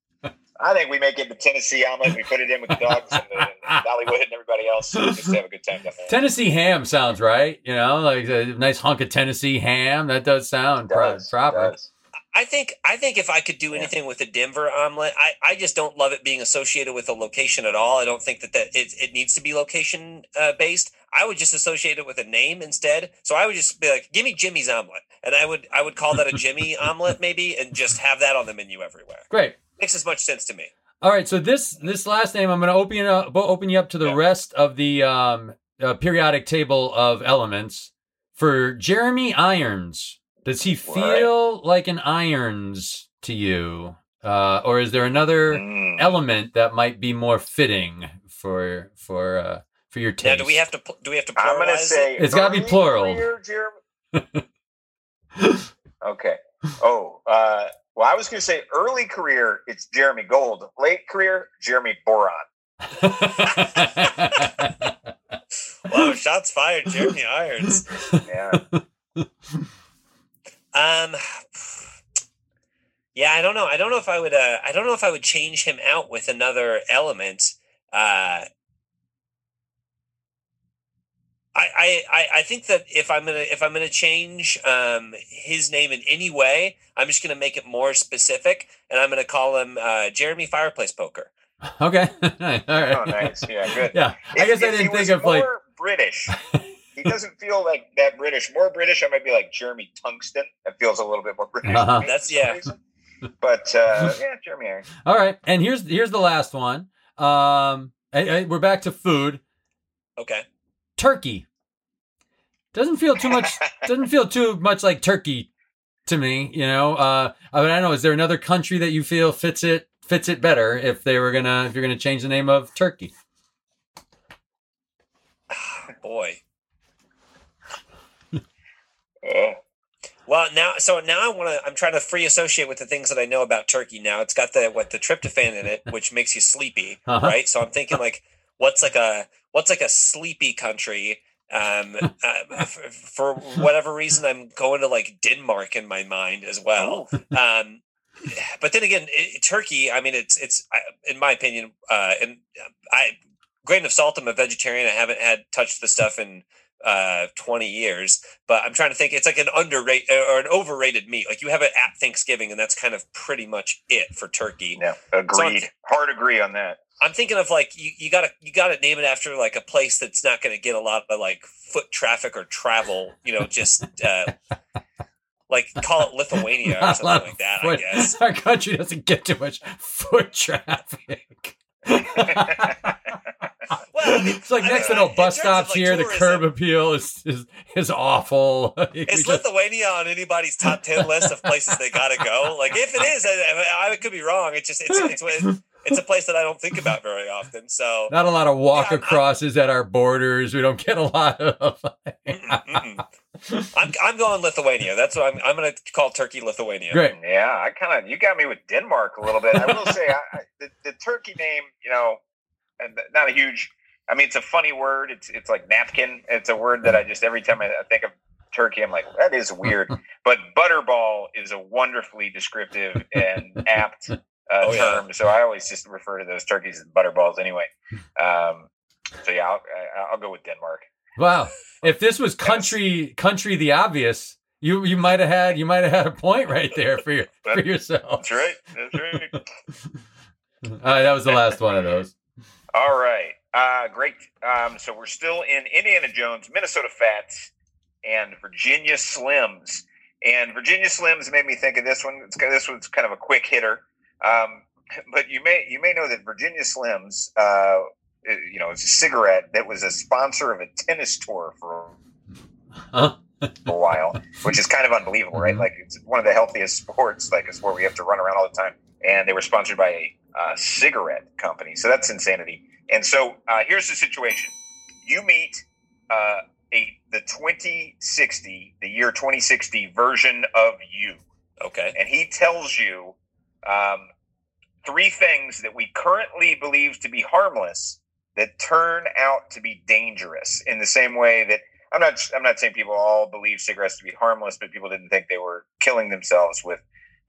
I think we make it the Tennessee omelet. We put it in with the dogs and, the, and Dollywood and everybody else. and Just have a good time down there. Tennessee ham sounds right. You know, like a nice hunk of Tennessee ham. That does sound pro- Does, proper. does. I think I think if I could do Yeah. anything with a Denver omelet, I, I just don't love it being associated with a location at all. I don't think that, that it, it needs to be location uh, based. I would just associate it with a name instead. So I would just be like, "Give me Jimmy's omelet," and I would I would call that a Jimmy omelet maybe, and just have that on the menu everywhere. Great. Makes as much sense to me. All right, so this this last name, I'm going to open you up, open you up to the Yeah. rest of the um, uh, periodic table of elements for Jeremy Irons. Does he feel like an irons to you, uh, or is there another Mm. element that might be more fitting for for uh, for your Now, taste? do we have to pl- do we have to I'm gonna say It's gotta be plural. career, Jeremy- okay. Oh, uh, well, I was gonna say early career. It's Jeremy Gold. Late career, Jeremy Boron. Whoa, shots fired, Jeremy Irons. Yeah. Um, Yeah, I don't know. I don't know if I would. Uh, I don't know if I would change him out with another element. Uh, I, I, I think that if I'm gonna if I'm gonna change um, his name in any way, I'm just gonna make it more specific, and I'm gonna call him uh, Jeremy Fireplace Poker. Okay. All right. Oh, nice. Yeah, good. Yeah. I guess I if he didn't think was of like. British. He doesn't feel like that British. More British, I might be like Jeremy Tungsten. That feels a little bit more British. Uh-huh. That's- some yeah. reason. But uh, yeah, Jeremy Irons. All right. And here's here's the last one. Um, I- I- we're back to food. Okay. Turkey doesn't feel too much. doesn't feel too much like turkey to me. You know. Uh, I mean, I don't know. Is there another country that you feel fits it fits it better if they were gonna if you're gonna change the name of Turkey? Boy. Oh. Well, now, so now I want to. I'm trying to free associate with the things that I know about turkey. Now it's got the what the tryptophan in it, which makes you sleepy, Uh-huh. right? So I'm thinking like, what's like a what's like a sleepy country? Um, uh, for, for whatever reason, I'm going to like Denmark in my mind as well. Um, but then again, it, Turkey. I mean, it's it's I, in my opinion, uh, and I grain of salt. I'm a vegetarian. I haven't had touched the stuff in uh 20 years but i'm trying to think it's like an underrated or an overrated meat like you have it at thanksgiving and that's kind of pretty much it for turkey Yeah, agreed. Hard agree on that. I'm thinking of like you, you gotta you gotta name it after like a place that's not gonna get a lot of like foot traffic or travel you know just uh like call it lithuania or something like that i guess Our country doesn't get too much foot traffic. Well, I mean, it's like I next to no bus of, stops like, here. The curb appeal is is, is awful. We Is just- Lithuania on anybody's top ten list of places they gotta go? Like, if it is, I, I, could be wrong. It's just it's it's it's a place that I don't think about very often. So not a lot of walk Yeah, I'm- acrosses at our borders. We don't get a lot of. mm-mm, mm-mm. I'm I'm going Lithuania. That's what I'm I'm gonna call Turkey Lithuania. Great. Yeah, I kind of you got me with Denmark a little bit. I will say, I, I, the, the turkey name, you know, not a huge. I mean, it's a funny word. It's it's like napkin. It's a word that I just every time I I think of turkey, I'm like, that is weird. But butterball is a wonderfully descriptive and apt uh, Oh, yeah. term. So I always just refer to those turkeys as butterballs anyway. Um, so yeah, I'll, I'll go with Denmark. Wow. If this was country country the obvious, you you might have had you might have had a point right there for your for yourself. That's right. That's right. All right, that was the last one of those. All right. Uh, great. Um, so we're still in Indiana Jones, Minnesota Fats, and Virginia Slims. And Virginia Slims made me think of this one. It's this one's kind of a quick hitter. Um, but you may you may know that Virginia Slims, uh, you know, it's a cigarette that was a sponsor of a tennis tour for Huh? a while, which is kind of unbelievable, right? Mhm. Like it's one of the healthiest sports, like a sport we have to run around all the time. And they were sponsored by a uh, cigarette company, so that's insanity. And so uh, here's the situation: you meet uh, a the 2060, the year 2060 version of you, Okay. and he tells you um, three things that we currently believe to be harmless that turn out to be dangerous. In the same way that I'm not, I'm not saying people all believe cigarettes to be harmless, but people didn't think they were killing themselves with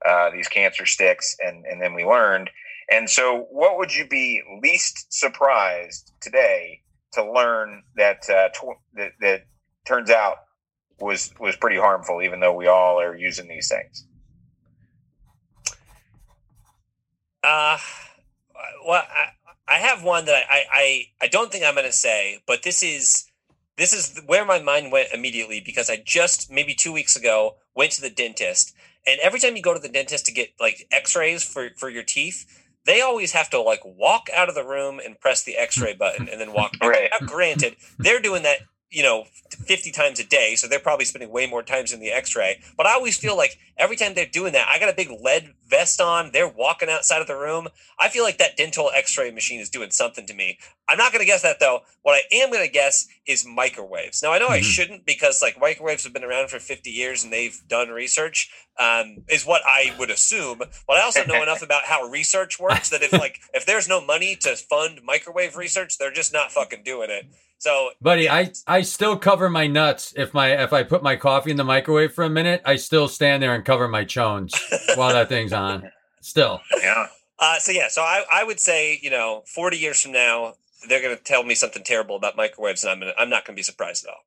uh, these cancer sticks, and and then we learned. And so, what would you be least surprised today to learn that uh, tw- that, that turns out was was pretty harmful, even though we all are using these things? Uh, well, I, I have one that I, I, I don't think I'm going to say, but this is this is where my mind went immediately because I just maybe two weeks ago went to the dentist, and every time you go to the dentist to get like X-rays for for your teeth, they always have to like walk out of the room and press the X-ray button and then walk. back. Right. Now, granted, they're doing that you know 50 times a day so they're probably spending way more times in the x-ray. But i always feel like every time they're doing that i got a big lead vest on they're walking outside of the room. I feel like that dental x-ray machine is doing something to me. I'm not going to guess that though. What i am going to guess is microwaves. Now i know i Mhm. shouldn't because like microwaves have been around for 50 years and they've done research um, is what i would assume. But i also know enough about how research works that if like if there's no money to fund microwave research they're just not fucking doing it So, buddy, I I still cover my nuts if my if I put my coffee in the microwave for a minute. I still stand there and cover my chones while that thing's on. Still, Yeah. uh, so yeah, so I, I would say, you know, 40 years from now, they're going to tell me something terrible about microwaves, and I'm gonna, I'm not going to be surprised at all.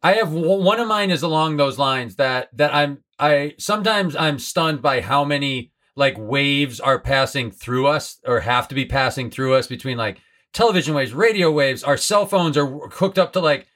I have one of mine is along those lines that that I'm I sometimes I'm stunned by how many like waves are passing through us or have to be passing through us between like television waves, radio waves, our cell phones are hooked up to like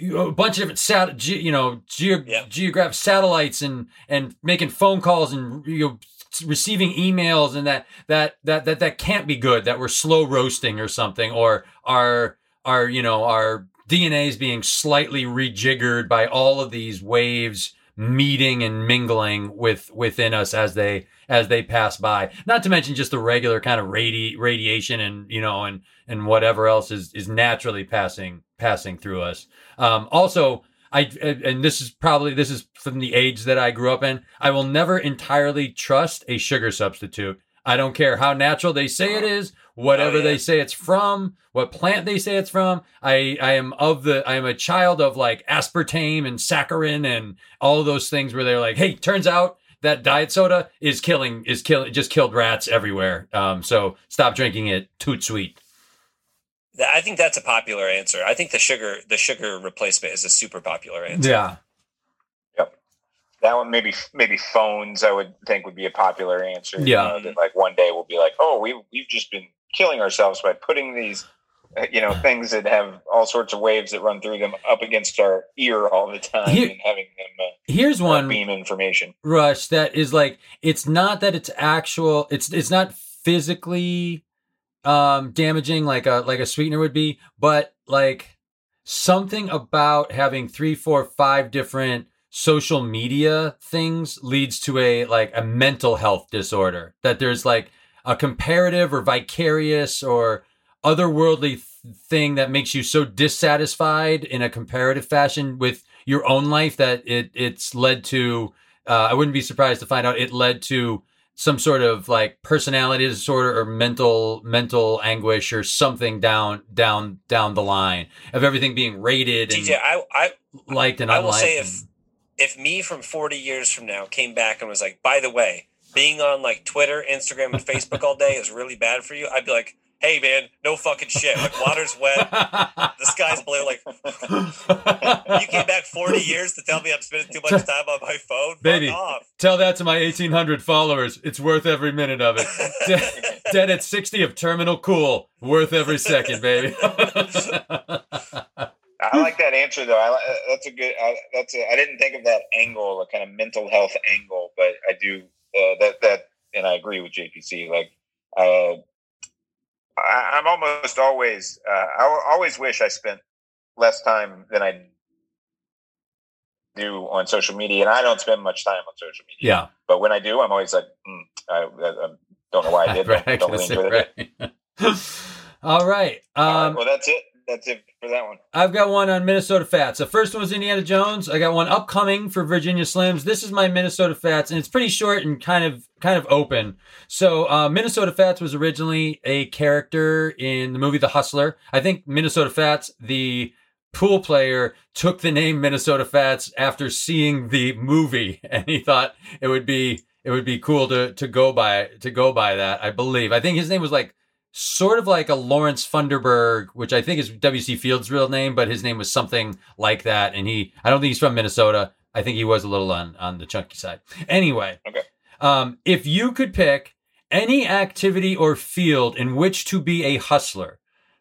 a bunch of different sat, you know, geo- Yeah. geographic satellites and and making phone calls and you know receiving emails and that that that that that can't be good that we're slow roasting or something or our our you know our DNA is being slightly rejiggered by all of these waves meeting and mingling with within us as they as they pass by. Not to mention just the regular kind of radi- radiation and you know and and whatever else is is naturally passing passing through us. Um, also, I and this is probably this is from the age that I grew up in. I will never entirely trust a sugar substitute. I don't care how natural they say it is, whatever Oh, yeah. they say it's from, what plant they say it's from. I I am of the I am a child of like aspartame and saccharin and all of those things where they're like, hey, turns out that diet soda is killing is killing just killed rats everywhere. Um, so stop drinking it. Toot sweet. Th- I think that's a popular answer. I think the sugar the sugar replacement is a super popular answer. Yeah. Yep. That one maybe maybe phones I would think would be a popular answer. you Yeah. know, that like one day we'll be like, oh, we we've just been killing ourselves by putting these, uh, you know, things that have all sorts of waves that run through them up against our ear all the time Here- and having them Here's uh, one beam information. rush that is like it's not that it's actual it's it's not physically um damaging like a like a sweetener would be but like something about having three four five different social media things leads to a like a mental health disorder that there's like a comparative or vicarious or otherworldly th- thing that makes you so dissatisfied in a comparative fashion with your own life that it it's led to uh, I wouldn't be surprised to find out it led to some sort of like personality disorder or mental mental anguish or something down down down the line of everything being rated and TJ, I, I liked and I will say and- if if me from 40 years from now came back and was like, by the way, being on like Twitter, Instagram, and Facebook all day is really bad for you, I'd be like, hey man, no fucking shit. Like water's wet, the sky's blue. Like you came back 40 years to tell me I'm spending too much time on my phone. Fuck Baby. off. Tell that to my 1800 followers. It's worth every minute of it. Dead, dead at 60 of terminal cool. Worth every second, baby. I like that answer though. I, uh, that's a good. I, that's a, I didn't think of that angle, a kind of mental health angle, but I do uh, that. That and I agree with JPC. Like, uh, I, I'm almost always. Uh, I always wish I spent less time than I do on social media, and I don't spend much time on social media. yeah. But when I do, I'm always like, mm, I, I, don't know why I did. Right, Don't, don't really enjoy right. All right. All right, Um, well, that's it. That's it for that one. I've got one on Minnesota Fats. The first one was Indiana Jones. I got one upcoming for Virginia Slims. This is my Minnesota Fats, and it's pretty short and kind of kind of open. So uh, Minnesota Fats was originally a character in the movie The Hustler. I think Minnesota Fats, the pool player, took the name Minnesota Fats after seeing the movie, and he thought it would be it would be cool to to go by to go by that. I believe. I think his name was like sort of like a Lawrence Funderburg, which I think is W.C. Fields' real name, but his name was something like that. And he, I don't think he's from Minnesota. I think he was a little on on the chunky side. Anyway, Okay. um, if you could pick any activity or field in which to be a hustler,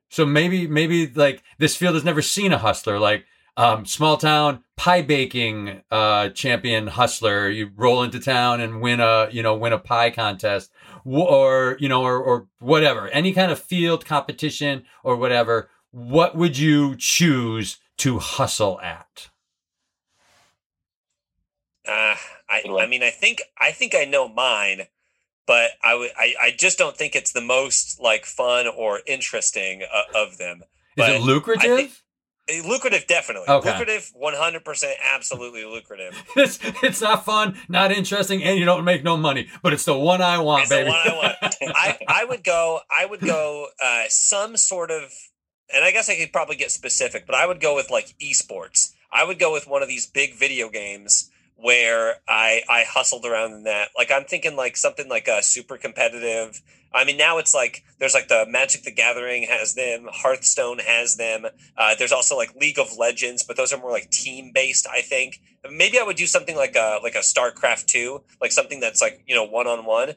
so maybe maybe like this field has never seen a hustler, like um, small town pie baking uh, champion hustler. You roll into town and win a you know win a pie contest, or you know or or whatever, any kind of field competition or whatever. What would you choose to hustle at? Uh, I, I mean, I think I think I know mine, but I would I, I just don't think it's the most like fun or interesting uh, of them. Is But it lucrative? Lucrative, definitely. Okay. Lucrative, one hundred percent, absolutely lucrative. it's it's not fun, not interesting, and you don't make no money. But it's the one I want, It's the baby. one I want. I I would go. I would go. Uh, some sort of and I guess I could probably get specific, but I would go with like esports. I would go with one of these big video games where I I hustled around in that. Like I'm thinking like something like a super competitive. I mean now it's like there's like the Magic the Gathering has them, Hearthstone has them. Uh, there's also like League of Legends, but those are more like team based. I think maybe I would do something like a like a StarCraft two, like something that's like you know one on one.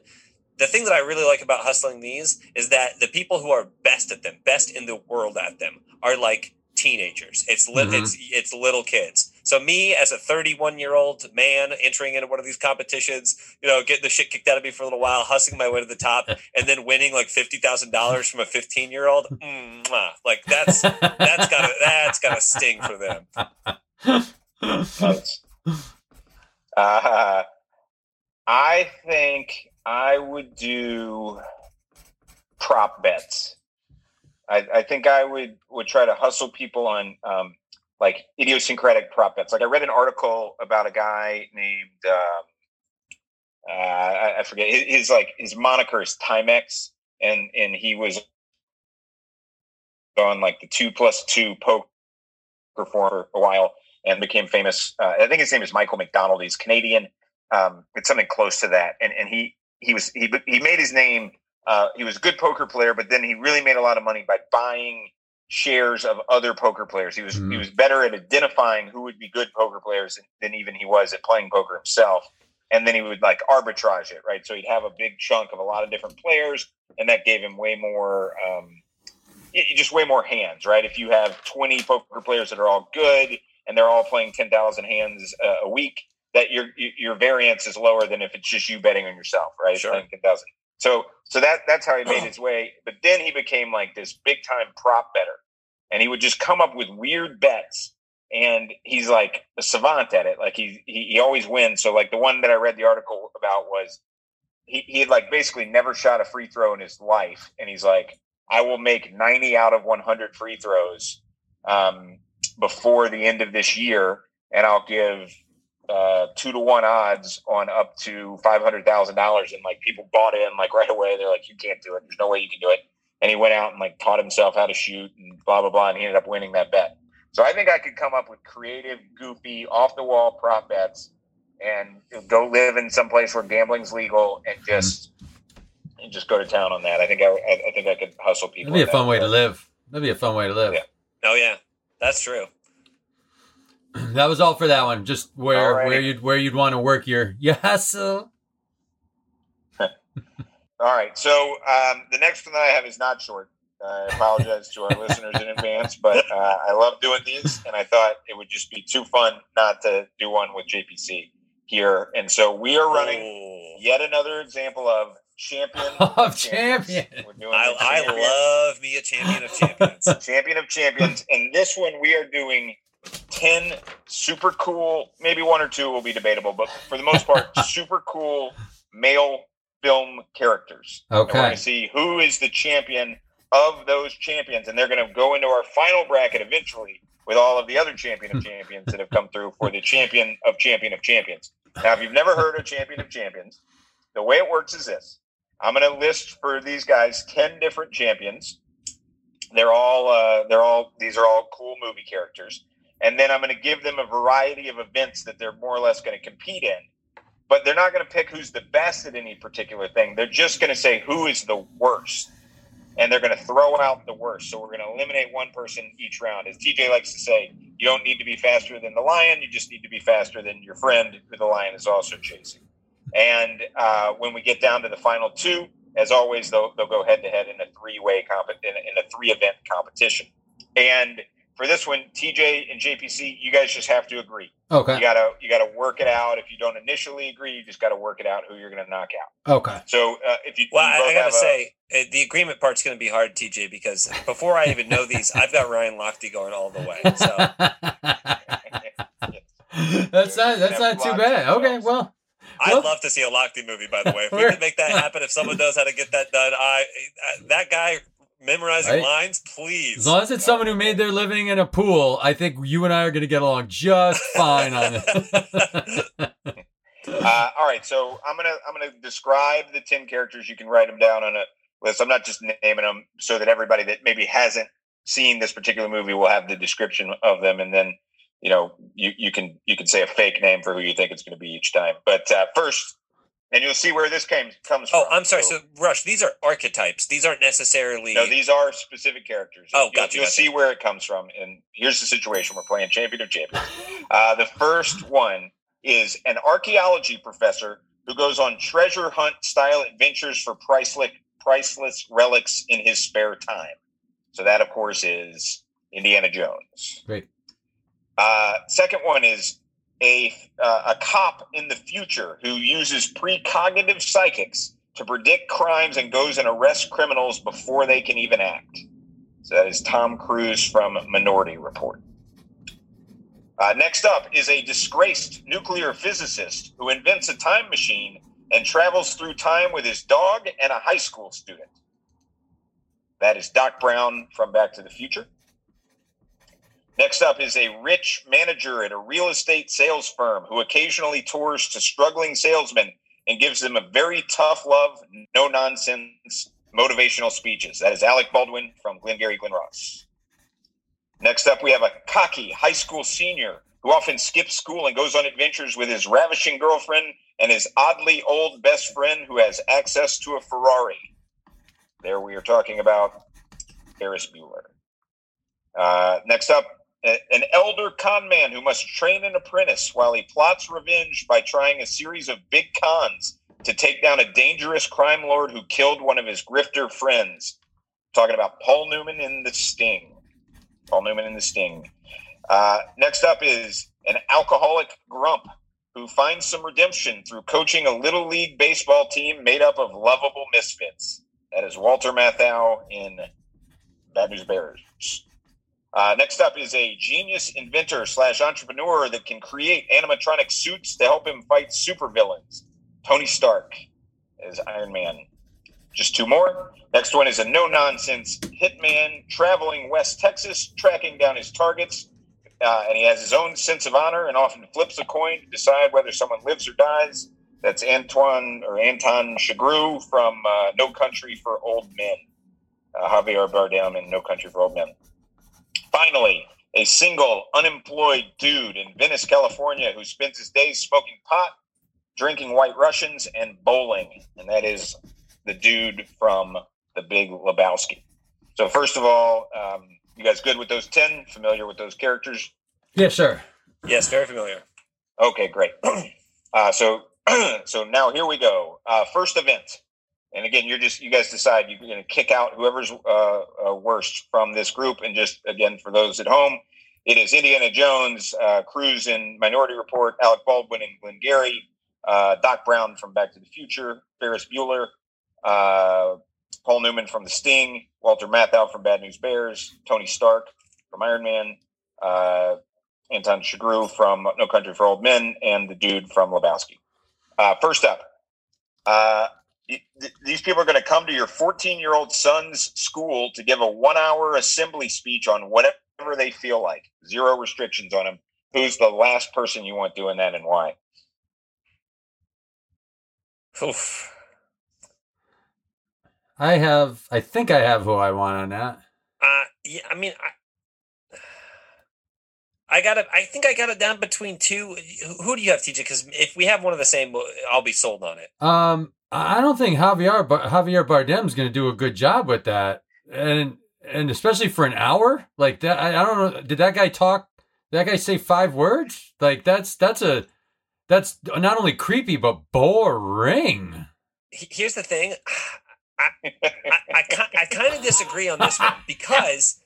The thing that I really like about hustling these is that the people who are best at them, best in the world at them, are like teenagers. It's li- Mhm. it's it's little kids. So me as a 31 year old man entering into one of these competitions, you know, getting the shit kicked out of me for a little while, hustling my way to the top, and then winning like fifty thousand dollars from a 15 year old, like that's that's gotta that's gotta sting for them. Uh, I think I would do prop bets. I, I think I would would try to hustle people on um, like idiosyncratic prop bets. Like I read an article about a guy named um, uh, I, I forget his, his like his moniker is Timex, and and he was on like the two plus two poker for a while and became famous. Uh, I think his name is Michael McDonald. He's Canadian. Um, it's something close to that. And and he he was he he made his name. Uh, he was a good poker player, but then he really made a lot of money by buying shares of other poker players. He was Mhm. he was better at identifying who would be good poker players than, even he was at playing poker himself. And then he would like arbitrage it, right? So he'd have a big chunk of a lot of different players, and that gave him way more. Um, just way more hands, right? If you have 20 poker players that are all good and they're all playing 10,000 hands uh, a week, that your your variance is lower than if it's just you betting on yourself, right? Sure. Playing 10,000. So so that that's how he made his way. But then he became like this big time prop better, and he would just come up with weird bets. And he's like a savant at it. Like he, he he always wins. So like the one that I read the article about was he, he had like basically never shot a free throw in his life, and he's like, I will make 90 out of 100 free throws um, before the end of this year, and I'll give uh, two to one odds on up to five hundred thousand dollars. And like people bought in like right away. They're like, you can't do it. There's no way you can do it. And he went out and like taught himself how to shoot and blah blah blah, and he ended up winning that bet. So I think I could come up with creative, goofy, off the wall prop bets and go live in some place where gambling's legal and just and just go to town on that. I think I, I, think I could hustle people. That'd be a fun way to live. That'd be a fun way to live. Yeah. Oh yeah, that's true. That was all for that one. Just where Alrighty. where you'd where you'd want to work your your hustle. All right. So um, the next one that I have is not short. I apologize to our listeners in advance, but uh, I love doing these, and I thought it would just be too fun not to do one with JPC here. And so we are running Ooh. yet another example of champion Of champion. We're doing I, champion, I love me a champion of champions. champion of champions, and this one we are doing ten super cool. Maybe one or two will be debatable, but for the most part, super cool male film characters. And we're going to see who is the champion of those champions, and they're going to go into our final bracket eventually with all of the other champion of champions that have come through for the champion of champion of champions. Now, if you've never heard of champion of champions, the way it works is this: I'm going to list for these guys ten different champions. They're all uh, they're all these are all cool movie characters, and then I'm going to give them a variety of events that they're more or less going to compete in but they're not going to pick who's the best at any particular thing. They're just going to say who is the worst, and they're going to throw out the worst. So we're going to eliminate one person each round. As TJ likes to say, you don't need to be faster than the lion. You just need to be faster than your friend, who the lion is also chasing. And uh, when we get down to the final two, as always, they'll, they'll go head to head in a three way comp in, a- in a three event competition. And for this one, TJ and JPC, you guys just have to agree. Okay. You Okay. gotta you gotta work it out. If you don't initially agree, you just gotta work it out who you're gonna knock out. Okay. So uh, if you, Well, you I, I gotta have a- say, uh, the agreement part's going to be hard, TJ, because before I even know these, I've got Ryan Lochte going all the way. So that's not that's not too bad. Okay, well, I'd Well- love to see a Lochte movie. By the way, if we could make that happen, if someone knows how to get that done, I, I that guy memorizing Right. lines, please. as long as it's someone who made their living in a pool, I think you and I are going to get along just fine on it. uh, all right, so I'm gonna I'm gonna describe the ten characters. You can write them down on a list. I'm not just naming them so that everybody that maybe hasn't seen this particular movie will have the description of them, and then you know you you can you can say a fake name for who you think it's going to be each time. But uh, first, and you'll see where this came comes Oh, from. Oh, I'm sorry. So, Rush, these are archetypes. These aren't necessarily. no, these are specific characters. Oh, You'll- gotcha, You'll gotcha. see where it comes from. And here's the situation: we're playing Champion of Champions. Uh, the first one is an archaeology professor who goes on treasure hunt style adventures for priceless priceless relics in his spare time. So that, of course, is Indiana Jones. Great. Uh, second one is a uh, a cop in the future who uses precognitive psychics to predict crimes and goes and arrests criminals before they can even act. So that is Tom Cruise from Minority Report. Uh, next up is a disgraced nuclear physicist who invents a time machine and travels through time with his dog and a high school student. That is Doc Brown from Back to the Future. Next up is a rich manager at a real estate sales firm who occasionally tours to struggling salesmen and gives them a very tough love, no nonsense motivational speeches. That is Alec Baldwin from Glengarry Glen Ross. Next up, we have a cocky high school senior who often skips school and goes on adventures with his ravishing girlfriend and his oddly old best friend who has access to a Ferrari. There we are talking about Ferris Bueller. Uh, next up, an elder con man who must train an apprentice while he plots revenge by trying a series of big cons to take down a dangerous crime lord who killed one of his grifter friends. Talking about Paul Newman in The Sting. Paul Newman in The Sting. Uh, next up is an alcoholic grump who finds some redemption through coaching a little league baseball team made up of lovable misfits. That is Walter Matthau in Bad News Bears. Uh, next up is a genius inventor slash entrepreneur that can create animatronic suits to help him fight supervillains. Tony Stark as Iron Man. Just two more. Next one is a no nonsense hitman traveling West Texas, tracking down his targets. Uh, and he has his own sense of honor and often flips a coin to decide whether someone lives or dies. That's Antoine or Anton Chigurh from uh, No Country for Old Men. Uh, Javier Bardem in No Country for Old Men. Finally, a single unemployed dude in Venice, California, who spends his days smoking pot, drinking white Russians, and bowling. And that is the dude from The Big Lebowski. So, first of all, um, you guys good with those 10? Familiar with those characters? Yes, sir. Yes, very familiar. Okay, great. Uh, so, so now here we go. Uh, first event, and again, you're just you guys decide you're going to kick out whoever's uh, uh, worst from this group, and just again for those at home, it is Indiana Jones, uh, Cruise in Minority Report, Alec Baldwin and Glengarry, uh, Doc Brown from Back to the Future, Ferris Bueller, uh, Paul Newman from The Sting, Walter Matthau from Bad News Bears, Tony Stark from Iron Man. Uh, Anton Chigurh from No Country for Old Men, and the dude from Lebowski. First up, these people are going to come to your 14 year old son's school to give a one hour assembly speech on whatever they feel like. Zero restrictions on them. Who's the last person you want doing that and why? Oof. I have. I think I have who I want on that. Uh, yeah, I mean, I, I got it. I think I got it down between two. Who- Who do you have, TJ? Because if we have one of the same, I'll be sold on it. Um, I I don't think Javier Javier Bardem's going to do a good job with that, and and especially for an hour like that. I, I don't know. Did that guy talk? That guy say five words? Like that's that's a that's not only creepy but boring. Here's the thing. I, I, ki- I kind of disagree on this one because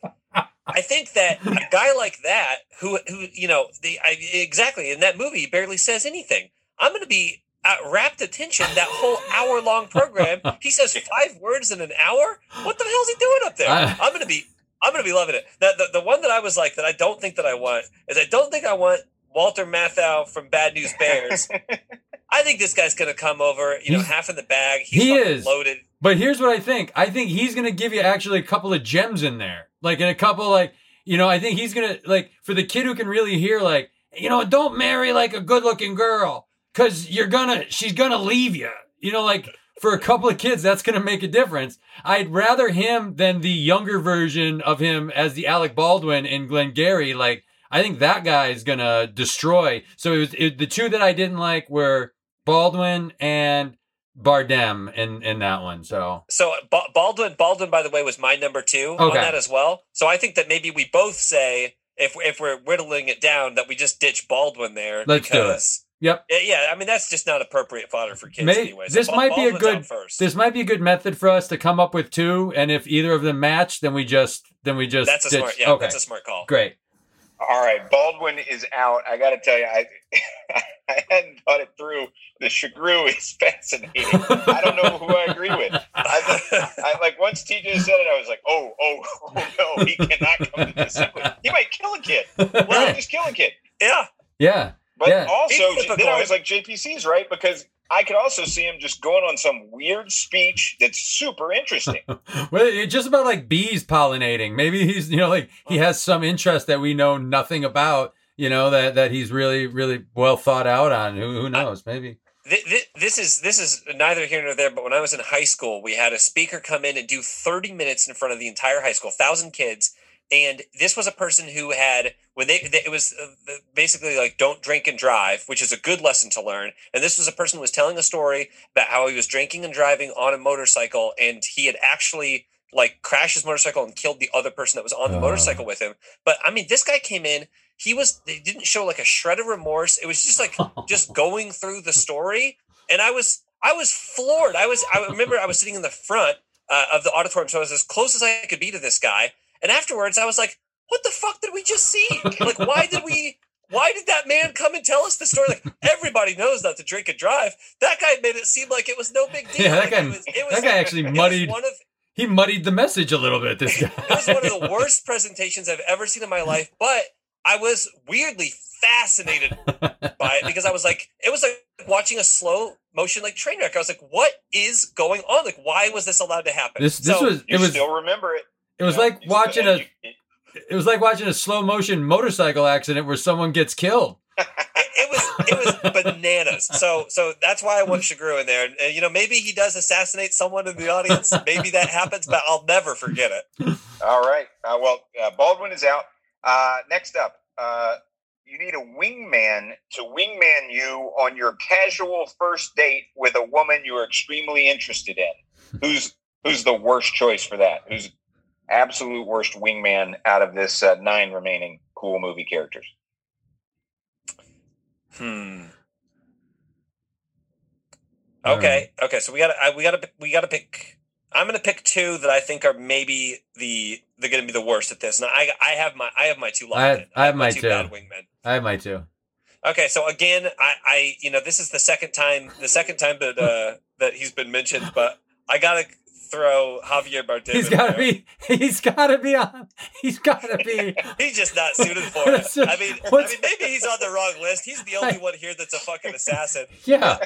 I think that a guy like that, who, who you know, the I, exactly in that movie, barely says anything. I'm going to be at rapt attention that whole hour long program. He says five words in an hour. What the hell's he doing up there? I- I'm going to be, I'm to be loving it. The, the the one that I was like that I don't think that I want is I don't think I want Walter Matthau from Bad News Bears. I think this guy's going to come over, you know, half in the bag. He's he is. loaded. But here's what I think. I think he's gonna give you actually a couple of gems in there. Like in a couple like you know, I think he's gonna like for the kid who can really hear like, you know, don't marry like a good looking girl. Cause you're gonna she's gonna leave you. You know, like for a couple of kids, that's going to make a difference. I'd rather him than the younger version of him as the Alec Baldwin in Glengarry. Like, I think that guy is going to destroy. So it was it, the two that I didn't like were Baldwin and Bardem in in that one. So So ba- Baldwin, Baldwin, by the way, was my number two Okay. on that as well. So I think that maybe we both say if if we're whittling it down that we just ditch Baldwin there. Let's do it. because, Yep. Yeah, yeah, I mean that's just not appropriate fodder for kids May- anyway. So this Ba- might be a good- first. this might be a good method for us to come up with two, and if either of them match, then we just then we just that's a ditch. smart. Yeah, okay, that's a smart call. great. All right, Baldwin is out. I got to tell you, I I hadn't thought it through. The Chigurh is fascinating. I don't know who I agree with. I, I like once TJ said it, I was like, oh, oh, oh no, he cannot come to this sequence. He might kill a kid. Why not just kill a kid? Yeah, yeah, But Yeah. also, He's then typical. I was like, JPC's right because I could also see him just going on some weird speech that's super interesting. well, it's just about like bees pollinating. Maybe he's you know like he has some interest that we know nothing about. You know that that he's really really well thought out on. Who who knows? Maybe. Th- th- this is this is neither here nor there. But when I was in high school, we had a speaker come in and do 30 minutes in front of the entire high school, thousand kids. And this was a person who had when they, they it was uh, basically like don't drink and drive, which is a good lesson to learn. And this was a person who was telling a story about how he was drinking and driving on a motorcycle, and he had actually like crashed his motorcycle and killed the other person that was on the Uh. motorcycle with him. But I mean, this guy came in. He was. They didn't show like a shred of remorse. It was just like just going through the story and i was i was floored i was i remember i was sitting in the front uh, of the auditorium so i was as close as i could be to this guy and afterwards i was like what the fuck did we just see like why did we why did that man come and tell us the story like everybody knows not to drink and drive that guy made it seem like it was no big deal Yeah, that Like, guy- it was, it was, that guy actually muddied- one of He muddied the message a little bit. This guy. it was one of the worst presentations I've ever seen in my life, but I was weirdly fascinated by it because I was like, it was like watching a slow motion like train wreck. I was like, what is going on? Like, why was this allowed to happen? This this So, was You it was still remember it. It was you know? like watching a it was like watching a slow motion motorcycle accident where someone gets killed. it, it was it was bananas. So so that's why I want Chigurh in there. And, and, you know, maybe he does assassinate someone in the audience. Maybe that happens, but I'll never forget it. All right. Uh, well, uh, Baldwin is out. Uh, next up, uh, you need a wingman to wingman you on your casual first date with a woman you are extremely interested in. Who's who's the worst choice for that? Who's absolute worst wingman out of this uh, nine remaining cool movie characters? Hmm. Okay. Okay. So we got to we got to we got to pick. I'm going to pick two that I think are maybe the they're going to be the worst at this. And I I have my I have my two locked I have- in. I have my two two. bad wingmen. I have my two. Okay, so again, I, I, you know, this is the second time, the second time that uh, that he's been mentioned, but I gotta throw Javier Bardem. He's got to be. He's got to be on. He's got to be. He's just not suited for it. I mean, I mean, maybe he's on the wrong list. He's the only one here that's a fucking assassin. Yeah,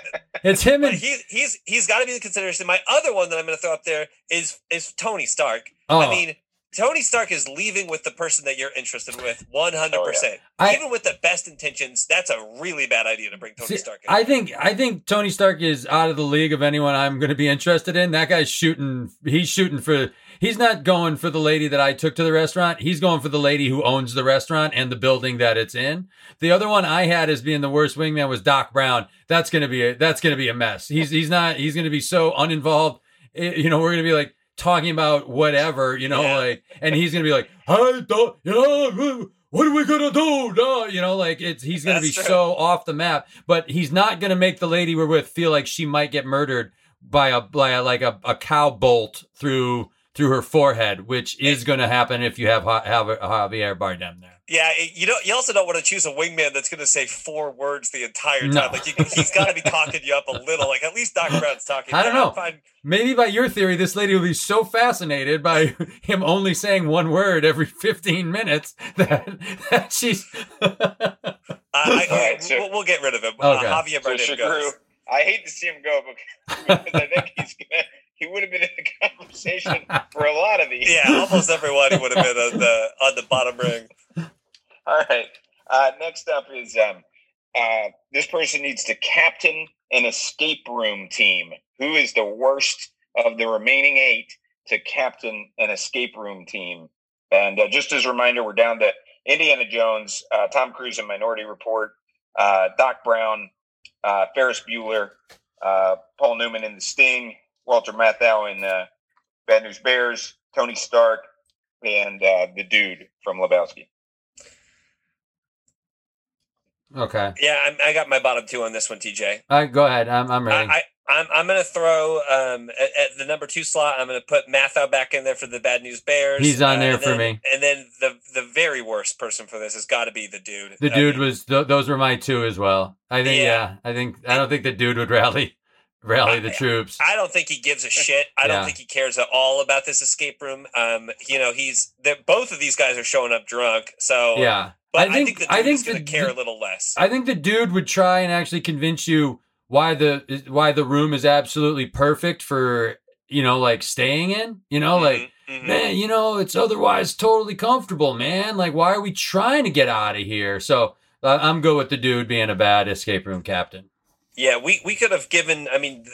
it's him and. he, he's he's got to be in consideration. My other one that I'm going to throw up there is is Tony Stark. Oh, I mean, Tony Stark is leaving with the person that you're interested with 100. percent I- Even with the best intentions, that's a really bad idea to bring Tony See, Stark. in. I think I think Tony Stark is out of the league of anyone I'm going to be interested in. That guy's shooting. He's shooting for. He's not going for the lady that I took to the restaurant. He's going for the lady who owns the restaurant and the building that it's in. The other one I had as being the worst wingman was Doc Brown. That's gonna be a that's gonna be a mess. He's he's not. He's gonna be so uninvolved. It- you know, we're gonna be like talking about whatever. You know, Yeah. like, and he's gonna be like, "Hey, don't, you know, what are we gonna do?" No, you know, like it's he's gonna That's be true. so off the map. But he's not gonna make the lady we're with feel like she might get murdered by a by a, like a, a cow bolt through through her forehead, which is gonna happen if you have Ha- have uh, Javier Bardem there. Yeah, you don't. You also don't want to choose a wingman that's going to say four words the entire time. No. Like you, he's got to be talking you up a little. Like at least Doc Brown's talking. I don't know. fine. Maybe by your theory, this lady will be so fascinated by him only saying one word every 15 minutes that, that she's. I, I, All right, so- we'll, we'll get rid of him. Okay. Uh, Javier So Bardem Chigurh, goes. I hate to see him go because, because I think he's gonna. He would have been in the conversation for a lot of these. Yeah, almost everyone would have been on the on the bottom ring. All right. Uh, next up is um, uh, this person needs to captain an escape room team. Who is the worst of the remaining eight to captain an escape room team? And uh, just as a reminder, we're down to Indiana Jones, uh, Tom Cruise in Minority Report, uh, Doc Brown, uh, Ferris Bueller, Paul Newman in The Sting, Walter Matthau in Bad News Bears, Tony Stark, and the dude from Lebowski. Okay. Yeah, I'm, i got my bottom two on this one, TJ. All right, go ahead. I'm, I'm ready. I, I'm, I'm going to throw um, at, at, the number two slot. I'm going to put Matthau back in there for the Bad News Bears. He's on there uh, for then, me. And then the the very worst person for this has got to be the dude. The I dude mean, was th- those were my two as well. I think yeah. Yeah. I think I don't think the dude would rally rally the I- troops. I don't think he gives a shit. I don't think he cares at all about this escape room. Um, you know, he's that both of these guys are showing up drunk. So yeah. But I think- the I think is going to care the- a little less. I think the dude would try and actually convince you why the why the room is absolutely perfect for you know like staying in. You know, like Mhm, mhm. man, you know it's otherwise totally comfortable, man. Like why are we trying to get out of here? So uh, I'm good with the dude being a bad escape room captain. Yeah, we we could have given. I mean,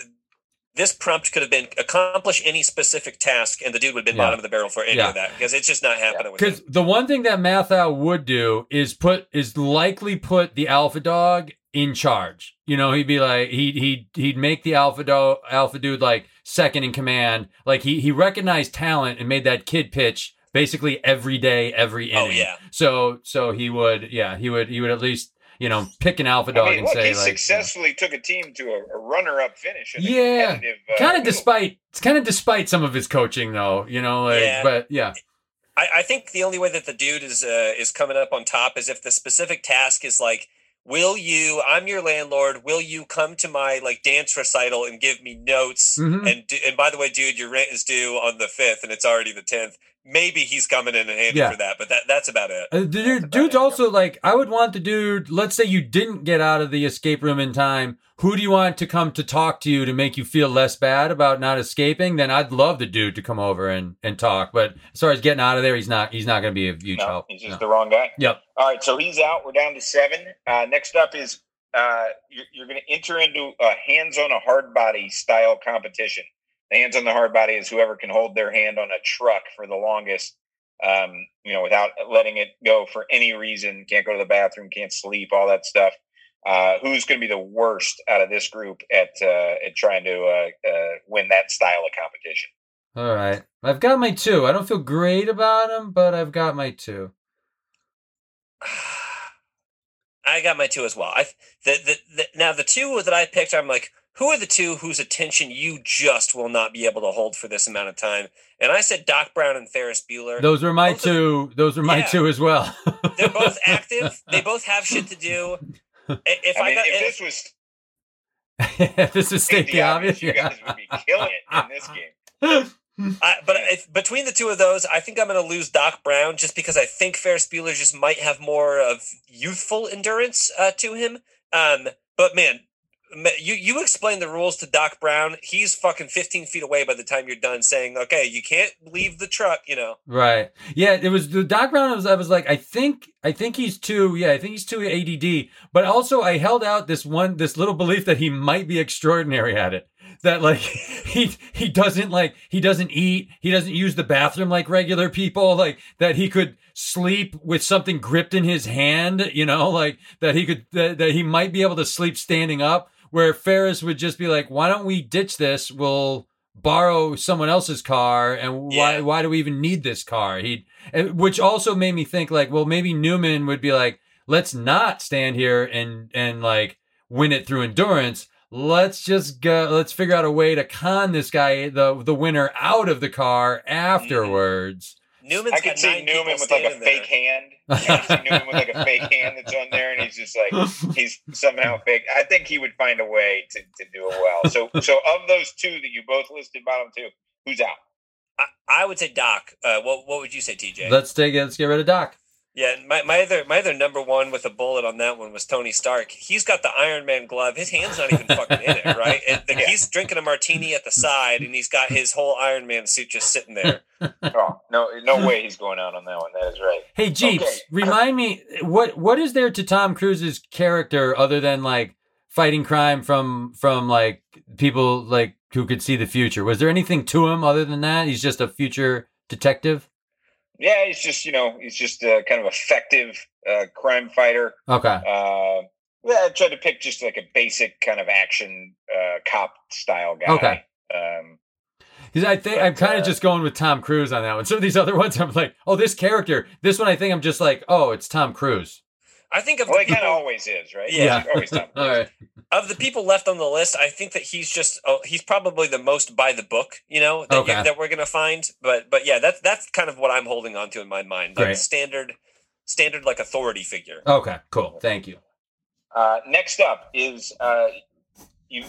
this prompt could have been accomplish any specific task, and the dude would have been Yeah. bottom of the barrel for any Yeah. of that because it's just not happening. with him. Because the one thing that Matthau would do is put is likely put the alpha dog in charge. You know, he'd be like he'd he'd he'd make the alpha dog alpha dude like second in command. Like he he recognized talent and made that kid pitch basically every day, every oh, inning. Oh yeah, So so he would yeah he would he would at least you know pick an alpha dog I mean, and look, say he like successfully took a team to a, a runner-up finish. Yeah. uh, kind of despite it's kind of despite some of his coaching though you know like Yeah. but yeah I, I think the only way that the dude is uh, is coming up on top is if the specific task is like, will you? I'm your landlord. Will you come to my like dance recital and give me notes? Mhm. And d- and by the way, dude, your rent is due on the fifth, and it's already the tenth. Maybe he's coming in handy Yeah. for that, but that that's about it. Uh, the dude, dude's it, also like, I would want the dude. Let's say you didn't get out of the escape room in time. Who do you want to come to talk to you to make you feel less bad about not escaping? Then I'd love the dude to come over and, and talk. But as far as getting out of there, he's not. He's not going to be a huge No, help. he's just No. the wrong guy. Yep. All right, so he's out. We're down to seven. Uh, next up is uh, you're, you're going to enter into a hands on a hard body style competition. The hands on the hard body is whoever can hold their hand on a truck for the longest, um, you know, without letting it go for any reason. Can't go to the bathroom, can't sleep, all that stuff. Uh, who's going to be the worst out of this group at uh, at trying to uh, uh, win that style of competition? All right. I've got my two. I don't feel great about them, but I've got my two. I got my two as well. I the, the, the now the two that I picked, I'm like, who are the two whose attention you just will not be able to hold for this amount of time? And I said Doc Brown and Ferris Bueller. Those were my Both of- two. Those were my Yeah. two as well. They're both active. They both have shit to do. If I I, mean, got if if, this was this is state the obvious. you yeah. guys would be killing it in this game. I, but if, between the two of those, I think I'm going to lose Doc Brown just because I think Ferris Bueller just might have more of youthful endurance uh, to him. Um, but man, ma- you you explain the rules to Doc Brown. He's fucking 15 feet away by the time you're done saying, "Okay, you can't leave the truck." You know. Right. Yeah, it was the Doc Brown was I was like, I think I think he's too yeah, I think he's too ADD. But also I held out this one this little belief that he might be extraordinary at it. That like he he doesn't like he doesn't eat, he doesn't use the bathroom like regular people, like that he could sleep with something gripped in his hand, you know, like that he could that, that he might be able to sleep standing up where Ferris would just be like, "Why don't we ditch this? We'll borrow someone else's car and why Yeah. why do we even need this car he which also made me think like well maybe newman would be like let's not stand here and and like win it through endurance let's just go let's figure out a way to con this guy the the winner out of the car mm-hmm. afterwards Newman's I could see Newman with like a fake there. hand. I could see Newman with like a fake hand that's on there, and he's just like he's somehow fake. I think he would find a way to, to do it well. So, so of those two that you both listed, bottom two, who's out? I, I would say Doc. Uh, what what would you say, TJ? let's take it let's get rid of doc Yeah, my, my other my other number one with a bullet on that one was Tony Stark. He's got the Iron Man glove. His hand's not even fucking in it, right? And the, Yeah. He's drinking a martini at the side, and he's got his whole Iron Man suit just sitting there. Oh no, no way he's going out on that one. That is right. hey jeeps Okay. remind me what what is there to tom cruise's character other than like fighting crime from from like people like who could see the future. Was there anything to him other than that? He's just a future detective. Yeah, he's just you know he's just a kind of effective uh, crime fighter. Okay. Uh, yeah, I tried to pick just like a basic kind of action uh, cop style guy. Okay. Um, I think But, I'm kind of uh, just going with Tom Cruise on that one. Some of these other ones, I'm like, oh, this character. This one, I think I'm just like, oh, it's Tom Cruise. I think of well, the he kind of always is, right? Yeah. Always Tom All right. of the people left on the list. I think that he's just oh, he's probably the most by the book. You know that, Okay. that we're gonna find. But but yeah, that's that's kind of what I'm holding on to in my mind. Like Great. standard standard like authority figure. Okay. Cool. Thank you. Uh, next up is uh, you.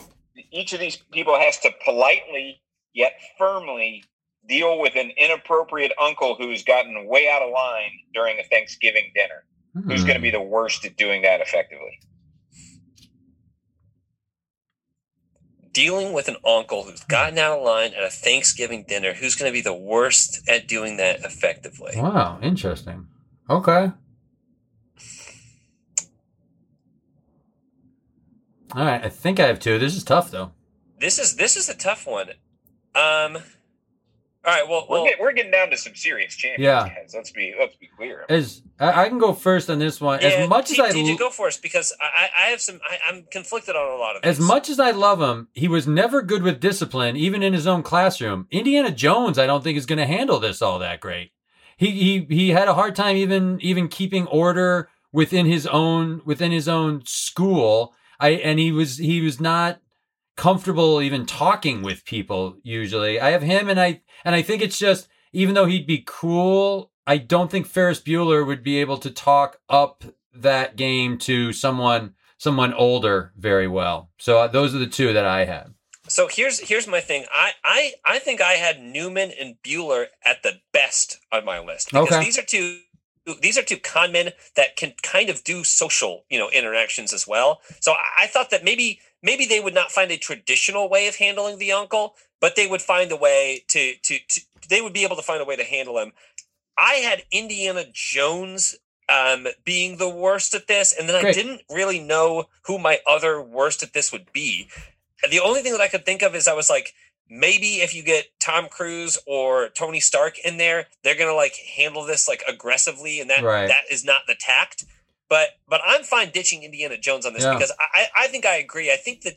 Each of these people has to politely yet firmly deal with an inappropriate uncle who's gotten way out of line during a Thanksgiving dinner. Who's Hmm. going to be the worst at doing that effectively? Dealing with an uncle who's gotten out of line at a Thanksgiving dinner. Who's going to be the worst at doing that effectively? Wow. Interesting. Okay. All right. I think I have two. This is tough though. This is this is a tough one. Um. All right. Well, We're, well get, we're getting down to some serious champions, Yeah. guys. Let's be let's be clear. As I, I can go first on this one. yeah, as much as I go us because I, I have some. I, I'm conflicted on a lot of As these. much as I love him, he was never good with discipline, even in his own classroom. Indiana Jones, I don't think is going to handle this all that great. He he he had a hard time even even keeping order within his own within his own school. I and he was he was not comfortable even talking with people usually. I have him and I and I think it's just even though he'd be cool, I don't think Ferris Bueller would be able to talk up that game to someone someone older very well. So uh, those are the two that I had. So here's here's my thing. I I I think I had Newman and Bueller at the best on my list because Okay. these are two these are two con men that can kind of do social you know interactions as well. So I, I thought that maybe maybe they would not find a traditional way of handling the uncle, but they would find a way to to, to they would be able to find a way to handle him. I had Indiana Jones um, being the worst at this, and then I didn't really know who my other worst at this would be. The only thing that I could think of is I was like, maybe if you get Tom Cruise or Tony Stark in there, they're gonna like handle this like aggressively, and that Right. that is not the tact. But but I'm fine ditching Indiana Jones on this Yeah. because I I think I agree. I think that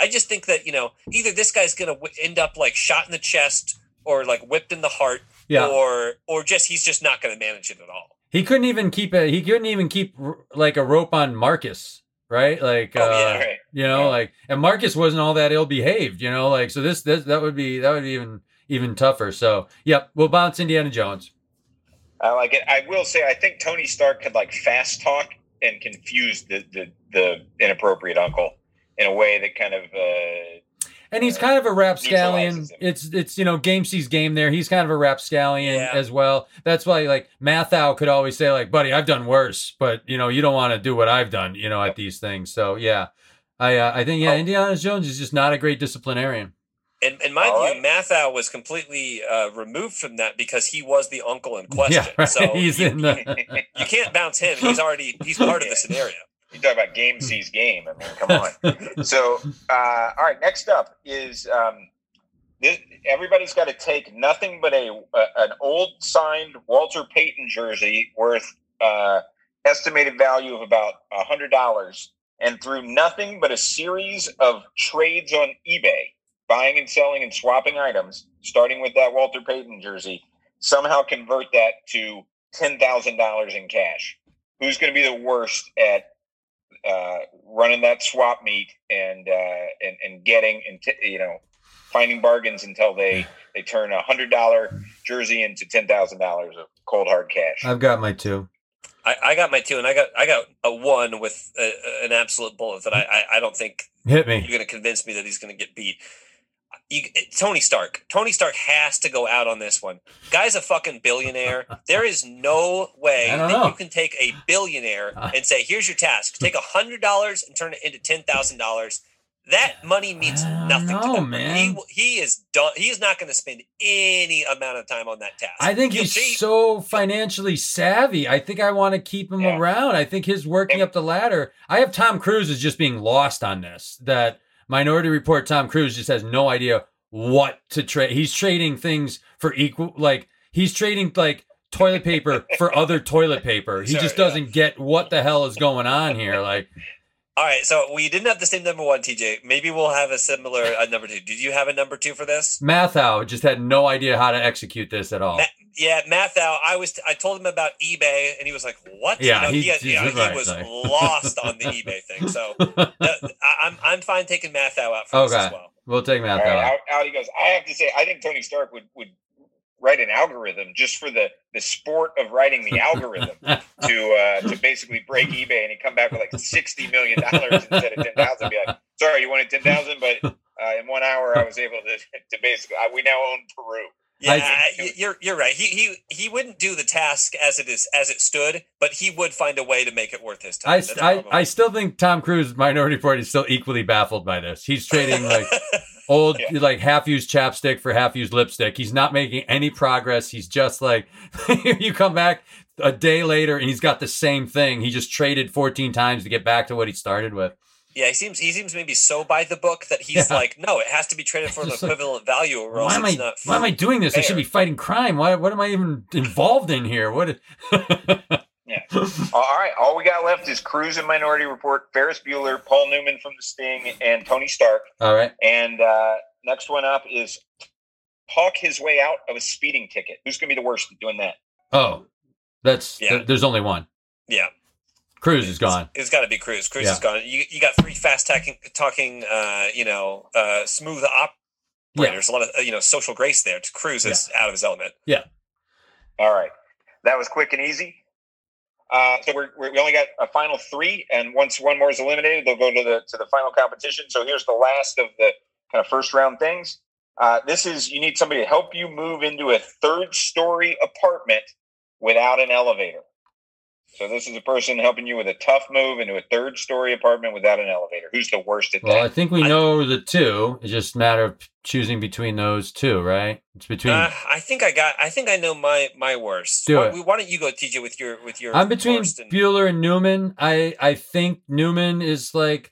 I just think that you know either this guy's gonna w- end up like shot in the chest or like whipped in the heart, Yeah. or or just he's just not gonna manage it at all. He couldn't even keep a he couldn't even keep r- like a rope on Marcus, right? Like Oh, yeah, uh, right. you know, Yeah. like and Marcus wasn't all that ill behaved, you know, like so this this that would be that would be even even tougher. So, yep, we'll bounce Indiana Jones. I like it. I will say, I think Tony Stark could like fast talk and confuse the the, the inappropriate uncle in a way that kind of uh, And he's kind of a rapscallion. Neutralizes. It's it's you know game sees game there. He's kind of a rapscallion Yeah. as well. That's why like Matthau could always say like, "Buddy, I've done worse, but you know you don't want to do what I've done, you know, at these things." So yeah, I uh, I think yeah, Oh. Indiana Jones is just not a great disciplinarian. In, in my All view, Matthau was completely uh, removed from that because he was the uncle in question. Yeah, right. So he's you, in the you can't bounce him. He's already he's part of the scenario. you talk about game sees game. I mean, come on. so, uh, all right. Next up is um, this, everybody's got to take nothing but a, a an old signed Walter Payton jersey worth uh, estimated value of about a hundred dollars, and through nothing but a series of trades on eBay, buying and selling and swapping items, starting with that Walter Payton jersey, somehow convert that to ten thousand dollars in cash. Who's going to be the worst at uh, running that swap meet and uh, and and getting and t- you know finding bargains until they they turn a hundred dollar jersey into ten thousand dollars of cold hard cash. I've got my two. I, I got my two, and I got I got a one with a, a- an absolute bullet that I, I I don't think Hit me. you're going to convince me that he's going to get beat. You, Tony Stark. Tony Stark has to go out on this one. Guy's a fucking billionaire. There is no way that know. you can take a billionaire and say, "Here's your task: take a hundred dollars and turn it into ten thousand dollars." that money means nothing to know, them. man. He he is done. He is not going to spend any amount of time on that task. I think He'll he's see- so financially savvy. I think I want to keep him Yeah. around. I think his working And- up the ladder. I have Tom Cruise is just being lost on this. That Minority Report Tom Cruise just has no idea what to trade. He's trading things for equal like he's trading like toilet paper for other toilet paper. He Sure, just doesn't get what the hell is going on here. Like All right, so we didn't have the same number one, TJ. Maybe we'll have a similar uh, number two. Did you have a number two for this? Matthau just had no idea how to execute this at all. Ma- yeah, Matthau. I was. I told him about eBay, and he was like, "What?" Yeah, you know, he- he, had- you know, he's he was like- lost on the eBay thing. So I, I'm I'm fine taking Matthau out for this Okay. as well. we'll take All Matthau. right, out. out, out he goes. I have to say, I think Tony Stark would would write an algorithm just for the the sport of writing the algorithm to uh, to basically break eBay, and he'd come back with like sixty million dollars instead of ten thousand. Be like, sorry, you wanted ten thousand, but uh, in one hour I was able to to basically uh, we now own Peru. Yeah, I- you're you're right. He he he wouldn't do the task as it is as it stood, but he would find a way to make it worth his time. I, I, I still think Tom Cruise Minority Report is still equally baffled by this. He's trading like old Yeah. like half used chapstick for half used lipstick. He's not making any progress. He's just like you come back a day later and he's got the same thing. He just traded 14 times to get back to what he started with. Yeah, he seems he seems maybe so by the book that he's Yeah. like, no, it has to be traded for the Just like, equivalent value, or Why am I why am I doing this? I should be fighting crime. Why what am I even involved in here? What Yeah. All right, all we got left is Cruise and Minority Report, Ferris Bueller, Paul Newman from The Sting, and Tony Stark. All right. And uh, next one up is talk his way out of a speeding ticket. Who's going to be the worst at doing that? Oh. That's Yeah. th- there's only one. Yeah, Cruise is gone. it's got to be Cruise. Cruise Yeah. is gone. You you got three fast talking, talking, uh, you know, uh, smooth operators. A lot of uh, you know social grace there. Cruise is out of his element. Yeah. All right, that was quick and easy. Uh, so we're, we're, we only got a final three, and once one more is eliminated, they'll go to the to the final competition. So here's the last of the kind of first round things. Uh, this is you need somebody to help you move into a third story apartment without an elevator. So this is a person helping you with a tough move into a third story apartment without an elevator. Who's the worst at that? Well, I think we I- know the two. It's just a matter of choosing between those two, right? It's between. Uh, I think I got. I think I know my my worst. Do why, it. why don't you go, TJ, with your with your? I'm between worst and- Bueller and Newman. I I think Newman is like.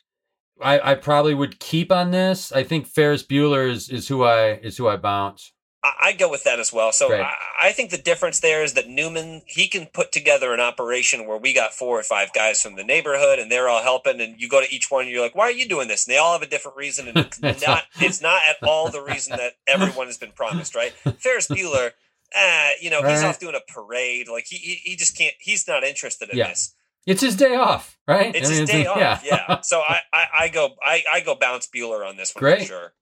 I, I probably would keep on this. I think Ferris Bueller is, is who I is who I bounce. I, go with that as well. So Great. I, I think the difference there is that Newman he can put together an operation where we got four or five guys from the neighborhood and they're all helping, and you go to each one and you're like, "Why are you doing this?" And they all have a different reason, and it's not it's not at all the reason that everyone has been promised, right? Ferris Bueller. Uh, you know, he's off doing a parade. Like he, he, he just can't. He's not interested in Yeah. this. It's his day off, right? It's I mean, his day off. yeah. Yeah. So I, I, I go I, I go bounce Bueller on this one Great. for sure.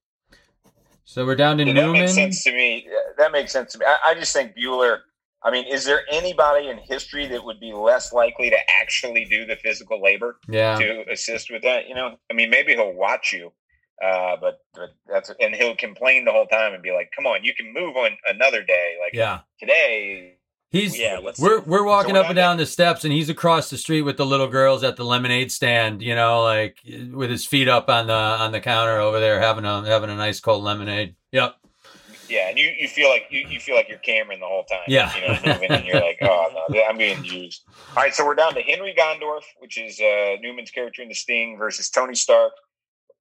So we're down to Yeah, that Newman. makes sense to me. That makes sense to me. I, I just think Bueller. I mean, is there anybody in history that would be less likely to actually do the physical labor Yeah. to assist with that? You know, I mean, maybe he'll watch you, uh, but, but that's and he'll complain the whole time and be like, "Come on, you can move on another day. Like Yeah. today, He's Yeah, let's we're we're walking we're up and down the steps, and he's across the street with the little girls at the lemonade stand. You know, like with his feet up on the on the counter over there, having a having a nice cold lemonade. Yep. yeah." And you, you feel like you, you feel like you're Cameron the whole time. Yeah. you know, moving, and you're like, "Oh no, I'm being used." All right, so we're down to Henry Gondorff, which is uh, Newman's character in The Sting, versus Tony Stark,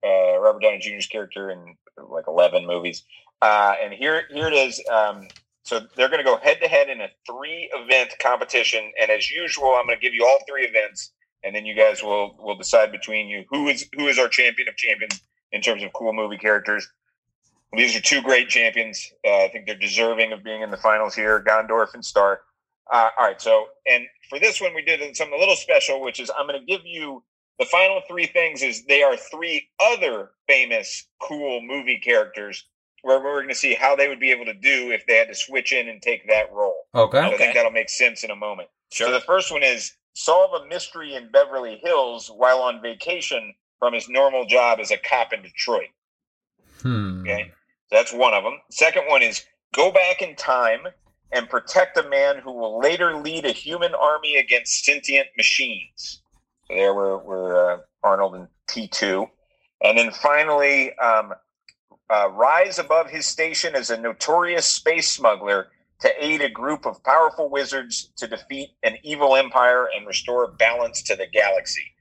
uh, Robert Downey Jr.'s character in like eleven movies. Uh, and here, here it is. Um, so they're going to go head to head in a three-event competition, and as usual, I'm going to give you all three events, and then you guys will will decide between you who is who is our champion of champions in terms of cool movie characters. These are two great champions. Uh, I think they're deserving of being in the finals here, Gondorff and Stark. Uh, all right, so and for this one, we did something a little special, which is I'm going to give you the final three things. Is they are three other famous cool movie characters where we're going to see how they would be able to do if they had to switch in and take that role. Okay. I Okay. think that'll make sense in a moment. Sure. So the first one is solve a mystery in Beverly Hills while on vacation from his normal job as a cop in Detroit. Hmm. Okay. That's one of them. Second one is go back in time and protect a man who will later lead a human army against sentient machines. So there we're, we're uh, Arnold and T2. And then finally, um, uh, rise above his station as a notorious space smuggler to aid a group of powerful wizards to defeat an evil empire and restore balance to the galaxy.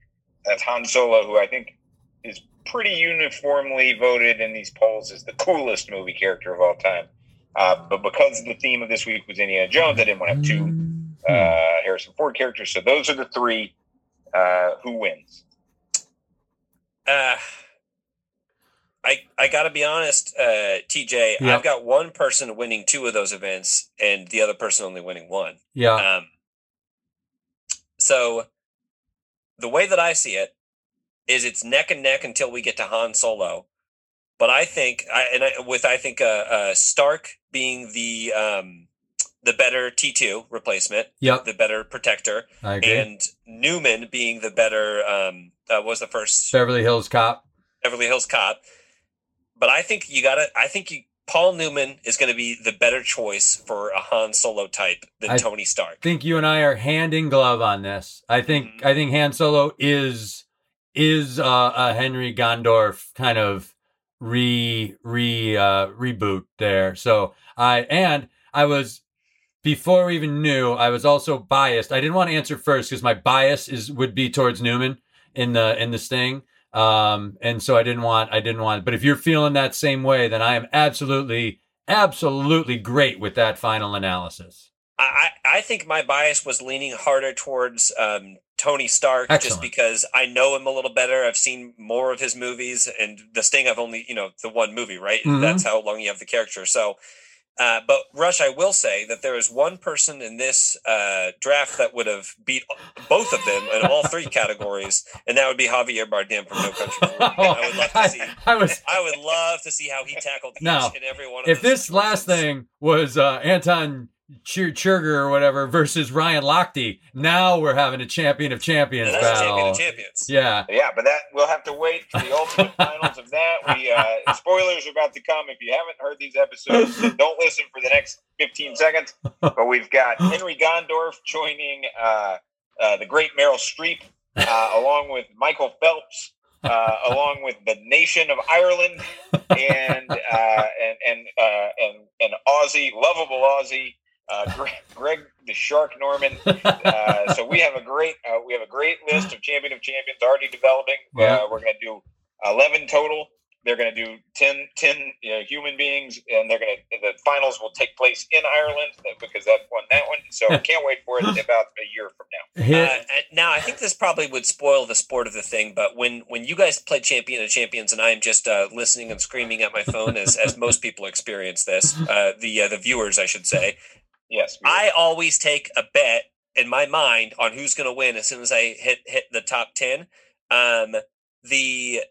That's Han Solo, who I think is pretty uniformly voted in these polls as the coolest movie character of all time. Uh, but because the theme of this week was Indiana Jones, I didn't want to have two uh, Harrison Ford characters. So those are the three. Uh, who wins? Uh, I I gotta be honest, uh, TJ. Yeah. I've got one person winning two of those events, and the other person only winning one. Yeah. Um, so the way that I see it is it's neck and neck until we get to Han Solo. But I think, I, and I, with I think uh, uh, Stark being the um, the better T two replacement, Yep. the better protector, I agree. and Newman being the better um, uh, was the first Beverly Hills Cop. Beverly Hills Cop. But I think you gotta. I think you, Paul Newman is going to be the better choice for a Han Solo type than I- Tony Stark. I think you and I are hand in glove on this. I think Mhm. I think Han Solo is is uh, a Henry Gondorff kind of re re uh, reboot there. So I and I was before we even knew I was also biased. I didn't want to answer first because my bias is would be towards Newman in the in the Sting. Um, and so I didn't want I didn't want. But if you're feeling that same way, then I am absolutely absolutely great with that final analysis. I, I think my bias was leaning harder towards um, Tony Stark Excellent. just because I know him a little better. I've seen more of his movies, and The Sting. I've only you know the one movie, right? Mhm. That's how long you have the character. So, uh, but Rush, I will say that there is one person in this uh, draft that would have beat both of them in all three categories, and that would be Javier Bardem from No Country for Old Men. I would love to see. I was I would love to see how he tackled each Now, and every one of if this last thing was uh, Anton Chir- Churger or whatever versus Ryan Lochte, now we're having a champion of champions That's a battle. champion of champions. Yeah. Yeah, but that we'll have to wait for the ultimate finals of that. We uh, spoilers are about to come. If you haven't heard these episodes, don't listen for the next 15 seconds. But we've got Henry Gondorff joining uh, uh, the great Meryl Streep, uh, along with Michael Phelps, uh, along with the nation of Ireland, and uh, and and uh, and and Aussie, lovable Aussie. Uh, Greg, Greg the Shark Norman, uh, so we have a great uh, we have a great list of champion of champions already developing. Yeah. Uh, we're going to do eleven total. They're going to do 10, 10 you know, human beings, and they're going to the finals will take place in Ireland because that won that one. So can't wait for it about a year from now. Uh, now I think this probably would spoil the sport of the thing, but when when you guys play Champion of Champions and I am just uh, listening and screaming at my phone, as as most people experience this, uh, the uh, the viewers, I should say, Yes, I always take a bet in my mind on who's going to win as soon as I hit hit the top ten. Um, the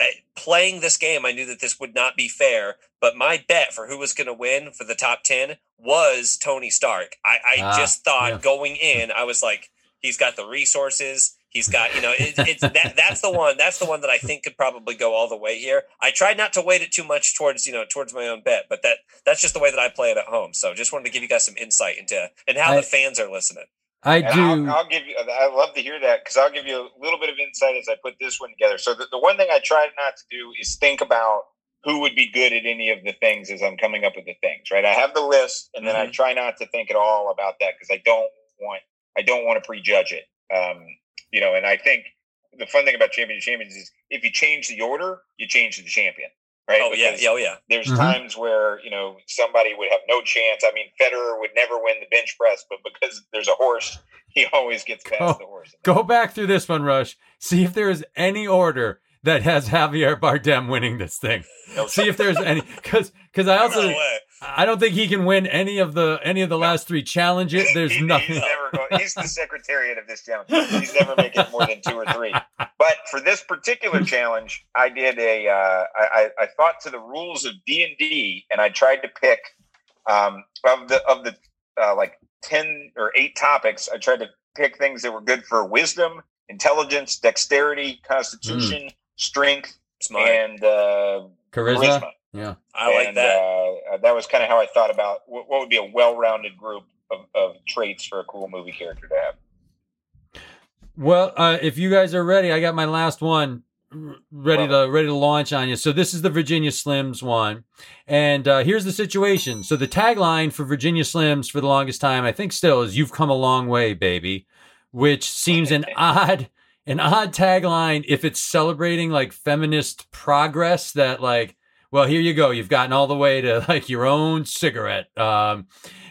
uh, playing this game, I knew that this would not be fair, but my bet for who was going to win for the top ten was Tony Stark. I, I Ah, just thought yeah. going in, I was like, he's got the resources. He's got, you know, it, it's that that's the one. That's the one that I think could probably go all the way here. I tried not to weight it too much towards, you know, towards my own bet, but that that's just the way that I play it at home. So just wanted to give you guys some insight into and how I- the fans are listening. I And do. I'll, I'll give you. I love to hear that because I'll give you a little bit of insight as I put this one together. So the, the one thing I try not to do is think about who would be good at any of the things as I'm coming up with the things. Right, I have the list, and then I Mhm. try not to think at all about that because I don't want. I don't want to prejudge it. Um, you know, and I think the fun thing about champion of champions is if you change the order, you change the champion. Right? Oh yeah, Because yeah, oh yeah. there's Mhm. times where you know somebody would have no chance. I mean, Federer would never win the bench press, but because there's a horse, he always gets past Oh, the horse. Go back through this one, Rush. See if there is any order that has Javier Bardem winning this thing. No, See if there's any, because because I also No way. I don't think he can win any of the any of the last three challenges. There's He- nothing. He's never going. He's the secretariat of this challenge. He's never making more than two or three. But for this particular challenge, I did a. Uh, I, I, I thought to the rules of D and D, and I tried to pick um, of the of the uh, like ten or eight topics. I tried to pick things that were good for wisdom, intelligence, dexterity, constitution, strength, Smart. and uh, Charisma. charisma. Yeah. I like and, that. Uh, that was kind of how I thought about what, what would be a well-rounded group of, of traits for a cool movie character to have. Well, uh, if you guys are ready, I got my last one. ready to ready to launch on you. So this is the Virginia Slims one, and uh, here's the situation. So the tagline for Virginia Slims for the longest time, I think, still is "You've come a long way, baby," which seems an odd an odd tagline if it's celebrating like feminist progress. That like, well, here you go, you've gotten all the way to like your own cigarette, um,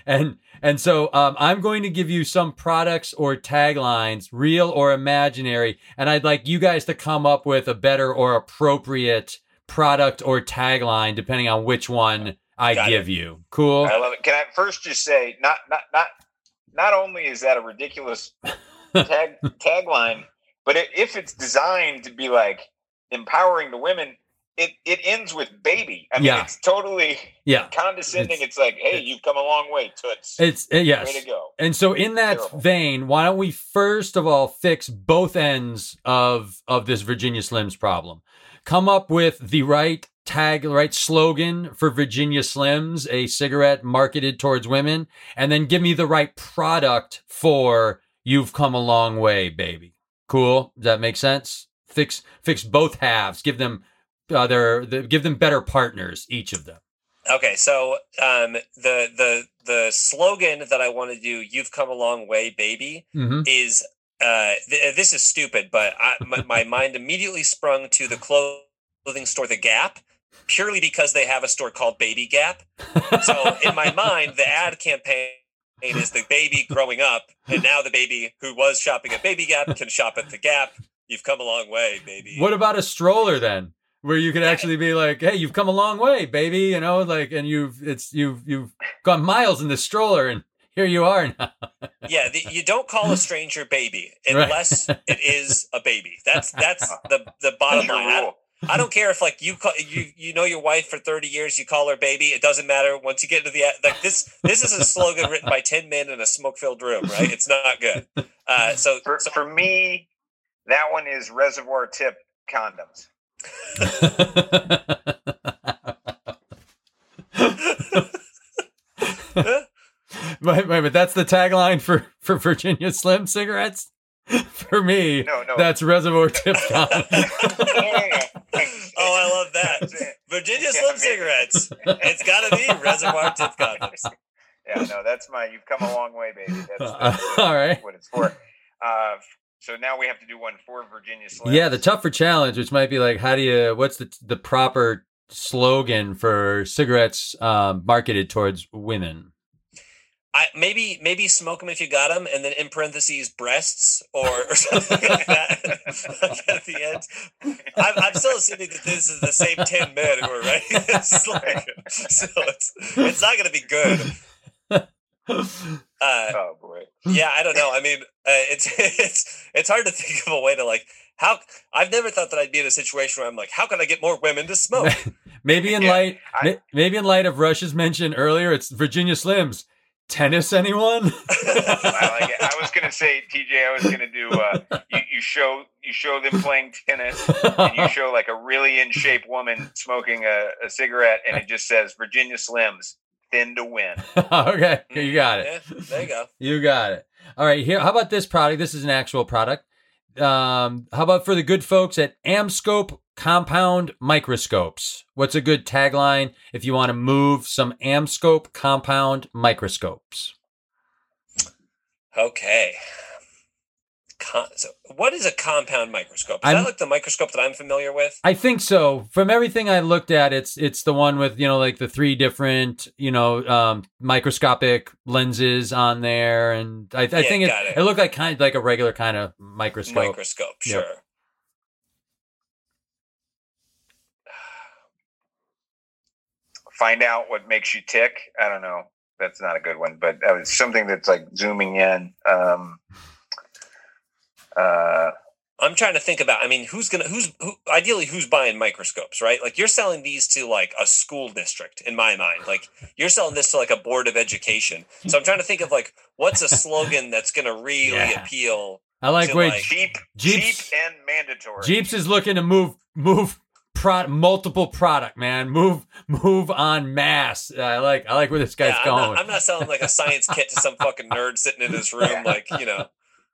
and and so um, I'm going to give you some products or taglines, real or imaginary, and I'd like you guys to come up with a better or appropriate product or tagline depending on which one I Got give you. Cool. I love it. Can I first just say, not not not not only is that a ridiculous tag tagline, but it, if it's designed to be like empowering the women, it it ends with baby. I mean, Yeah. it's totally Yeah. condescending. It's- It's, like, hey, you've come a long way, toots. It's uh, yes. Way to go. And so in that Terrible. vein, why don't we first of all fix both ends of of this Virginia Slims problem? Come up with the right tag, the right slogan for Virginia Slims, a cigarette marketed towards women, and then give me the right product for you've come a long way, baby. Cool? Does that make sense? Fix fix both halves. Give them uh, their the, give them better partners, each of them. Okay, so um, the the the slogan that I want to do, "You've come a long way, baby," hmm is uh, th- this is stupid, but I, my, my mind immediately sprung to the clothing store, The Gap, purely because they have a store called Baby Gap. So in my mind, the ad campaign is the baby growing up, and now the baby who was shopping at Baby Gap can shop at The Gap. You've come a long way, baby. What about a stroller then? Where you could actually be like, "Hey, you've come a long way, baby," you know, like, and you've it's you've you've gone miles in the stroller, and here you are now. Yeah, the, you don't call a stranger baby Right. unless it is a baby. That's that's the the bottom line. I, rule. I don't care if like you call, you you know your wife for thirty years, you call her baby. It doesn't matter once you get into the like this. This is a slogan written by ten men in a smoke filled room, right? It's not good. Uh, so, For, so for me, that one is reservoir tip condoms. Wait, wait, but that's the tagline for for Virginia Slim cigarettes. For me, No, no. that's Reservoir Tip. No, no, no. oh, I love that. Virginia Slim cigarettes. It's got to be Reservoir Tip condoms. Yeah, no, that's my. You've come a long way, baby. That's, Uh, all right. what it's for. Uh, so now we have to do one for Virginia Slim. Yeah, the tougher challenge, which might be like, how do you? What's the the proper slogan for cigarettes um, marketed towards women? I, maybe maybe smoke them if you got them, and then in parentheses breasts or, or something like that at the end. I'm, I'm still assuming that this is the same ten men who are writing this slogan, so it's it's not going to be good. Uh, Oh boy. yeah, I don't know. I mean, uh, it's it's it's hard to think of a way to like how. I've never thought that I'd be in a situation where I'm like, how can I get more women to smoke? maybe in Yeah, light, I- maybe in light of Rush's mention earlier, it's Virginia Slims. Tennis, anyone? I like it. I was gonna say, TJ. I was gonna do. Uh, you, you show you show them playing tennis, and you show like a really in shape woman smoking a, a cigarette, and it just says Virginia Slims, thin to win. okay, you got it. Yeah, there you go. You got it. All right, here. How about this product? This is an actual product. Um, how about for the good folks at Amscope Compound Microscopes? What's a good tagline if you want to move some Amscope Compound Microscopes? Okay. Con- so what is a compound microscope? Is I'm- that like the microscope that I'm familiar with? I think so. From everything I looked at, it's it's the one with you know like the three different you know um, microscopic lenses on there, and I, I Yeah, think it, it. it looked like kind of like a regular kind of microscope. Microscope, Yep. sure. Find out what makes you tick. I don't know. That's not a good one, but that something that's like zooming in. Um, uh, I'm trying to think about. I mean, who's gonna who's who? Ideally, who's buying microscopes, right? Like you're selling these to like a school district, in my mind. Like you're selling this to like a board of education. So I'm trying to think of like what's a slogan that's gonna really Yeah. appeal. I like To, wait. like- cheap, Jeeps- cheap, and mandatory. Jeeps is looking to move move pro- multiple product, man. Move move on mass. I like I like where this guy's Yeah, I'm going. not, I'm not selling like a science kit to some fucking nerd sitting in his room, like you know.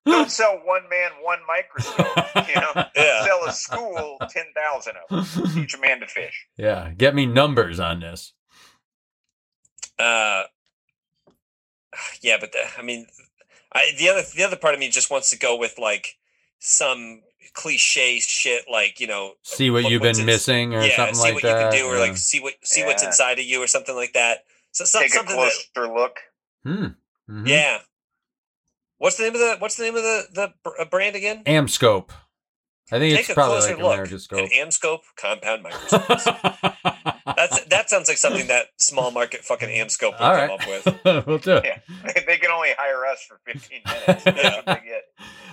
Don't sell one man, one microscope. You know, Yeah. sell a school ten thousand of them. Teach a man to fish. yeah, get me numbers on this. Uh, yeah, but the, I mean, I, the other the other part of me just wants to go with like some cliche shit, like you know, See what Look you've been ins- missing or yeah, something see like what that. you can do, or yeah. like see what see what's inside of you, or something like that. So, so Take a something that, closer look. Hmm. Mhm. yeah. What's the name of the What's the name of the the uh, brand again? Amscope. I think Take it's a probably closer like look. American An. Amscope compound microscopes. That's that sounds like something that small market fucking Amscope would All come right. up with. we'll do it. Yeah. they can only hire us for fifteen minutes. That's what they get.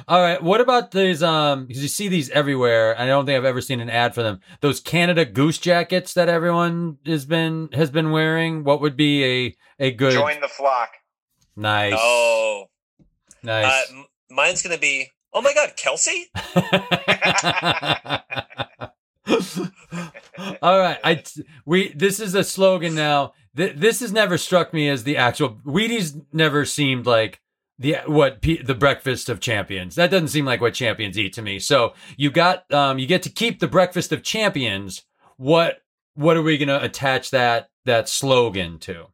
All right. What about these? Um, because you see these everywhere. I don't think I've ever seen an ad for them. Those Canada Goose jackets that everyone has been has been wearing. What would be a a good Join the flock. nice Oh, nice? m- mine's gonna be. Oh my God, Kelsey! All right, I we this is a slogan now. Th- this has never struck me as the actual Wheaties. Never seemed like the what P, the breakfast of champions. That doesn't seem like what champions eat to me. So you got um you get to keep the breakfast of champions. What what are we gonna attach that that slogan to?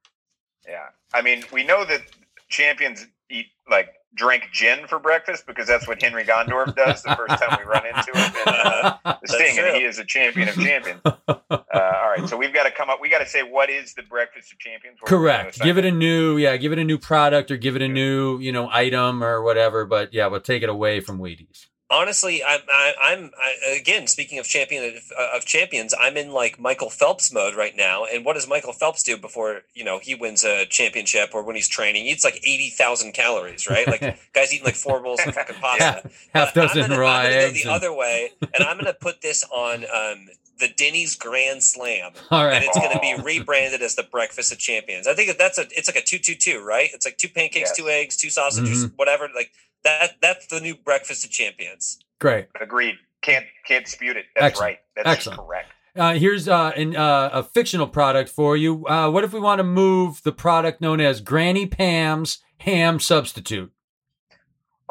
Yeah. I mean, we know that champions eat like drink gin for breakfast because that's what Henry Gondorff does the first time we run into him in uh, the Sting, and he is a champion of champions. Uh, all right, so we've got to come up. We got to say what is the breakfast of champions? Correct. Give it a new, yeah, give it a new product or give it a new, you know, item or whatever. But yeah, we'll take it away from Wheaties. Honestly, I'm I, I'm I, again speaking of champion of, of champions. I'm in like Michael Phelps mode right now. And what does Michael Phelps do before you know he wins a championship or when he's training? He eats like eighty thousand calories, right? Like guys eating like four bowls of fucking pasta. Half But dozen I'm gonna, raw I'm gonna eggs. go the and- other way, and I'm going to put this on um, the Denny's Grand Slam, all and it's going to be rebranded as the Breakfast of Champions. I think that that's a it's like a two two two, right? It's like two pancakes, Yes. two eggs, two sausages, Mm-hmm. whatever. Like that. That's the new Breakfast of Champions. Great. Agreed. Can't can't dispute it. That's Excellent. right. That's Excellent. correct. Uh, here's uh, an, uh, a fictional product for you. Uh, what if we want to move the product known as Granny Pam's ham substitute?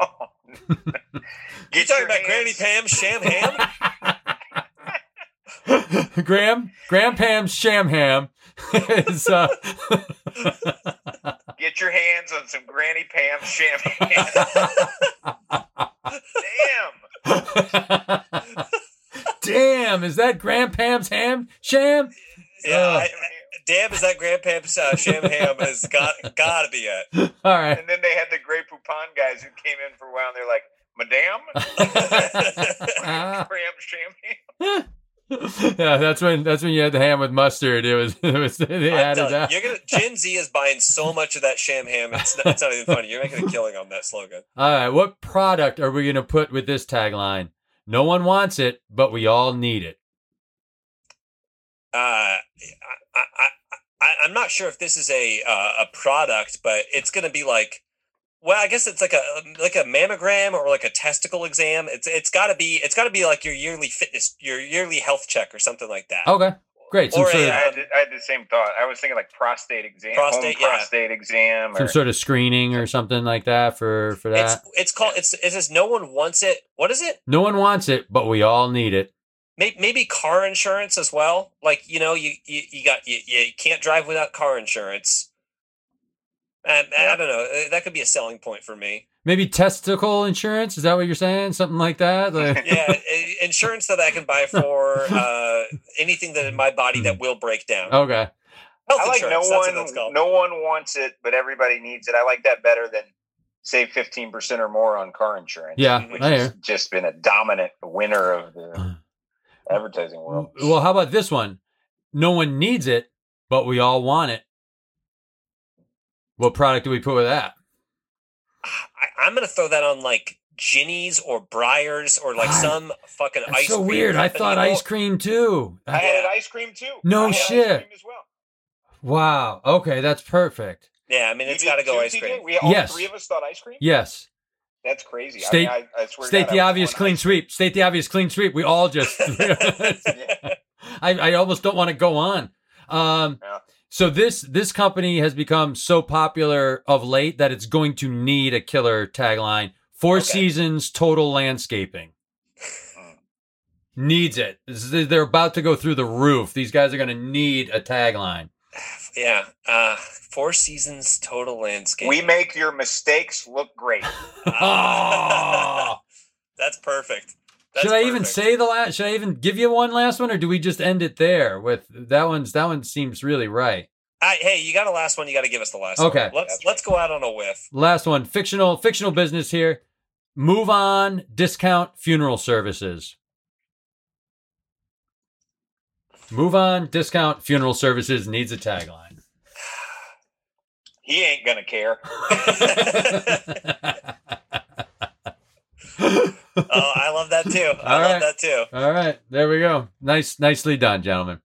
You Get talking your about Granny Pam's sham ham? Graham, Graham Pam's sham ham is uh, Get your hands on some Granny Pam champagne. Damn. Damn, is that Graham Pam's ham sham? yeah. Ugh. I, damn, is that Grand Pam's uh, sham ham? Has got got to be it. All right. And then they had the Grey Poupon guys who came in for a while and they're like, Madame? Ah. Graham champagne? yeah, that's when that's when you had the ham with mustard. It was, it was they I'm added that. you, you're gonna Gen Z is buying so much of that sham ham. It's not, it's not even funny. You're making a killing on that slogan. All right, what product are we going to put with this tagline? No one wants it, but we all need it. Uh, I, I, I, I'm not sure if this is a uh, a product, but it's going to be like, well, I guess it's like a like a mammogram or like a testicle exam. It's it's got to be it's got to be like your yearly fitness, your yearly health check or something like that. Okay, great. Some Or sort a, of I had, the, um, I had the same thought. I was thinking like prostate exam, Prostate, home yeah. prostate exam, some sort of screening or something like that for for that. it's called it's it says no one wants it. What is it? No one wants it, but we all need it. Maybe, maybe car insurance as well. Like you know, you you, you got you, you can't drive without car insurance. And I don't know. uh, That could be a selling point for me. Maybe testicle insurance. Is that what you're saying? Something like that. Like- Yeah, uh, insurance that I can buy for uh, anything that in my body that will break down. okay. Health I like no insurance. that's what that's one. No one wants it, but everybody needs it. I like that better than save fifteen percent or more on car insurance. Yeah, which has just been a dominant winner of the advertising world. Well, how about this one? No one needs it, but we all want it. What product do we put with that? I, I'm gonna throw that on like Jeni's or Breyers or like some fucking That's ice so cream. weird. I thought ice cream too. I had ice cream too. No I had shit. Ice cream as well. Wow. Okay, that's perfect. Yeah, I mean it's got to go ice TJ? cream. We all Yes. three of us thought ice cream. Yes. That's crazy. State- I mean, I, I swear State God, the I obvious clean sweep. State the obvious clean sweep. We all just. Yeah. I, I almost don't want to go on. Um, Yeah. So this this company has become so popular of late that it's going to need a killer tagline Four Okay. seasons total landscaping. Needs it. They're about to go through the roof. These guys are going to need a tagline. Yeah. Uh, four seasons total landscape. We make your mistakes look great. Oh! That's perfect. That's should I even say the last? Should I even give you one last one, or do we just end it there? With that one's that one seems really right. I, hey, you got a last one. You got to give us the last Okay. one. Let's let's go out on a whiff. Last one, fictional fictional business here. Move on. Discount funeral services. Move on. Discount funeral services needs a tagline. He ain't gonna care. Oh, I love that too. I All love right. that too. All right, there we go. Nice, nicely done, gentlemen.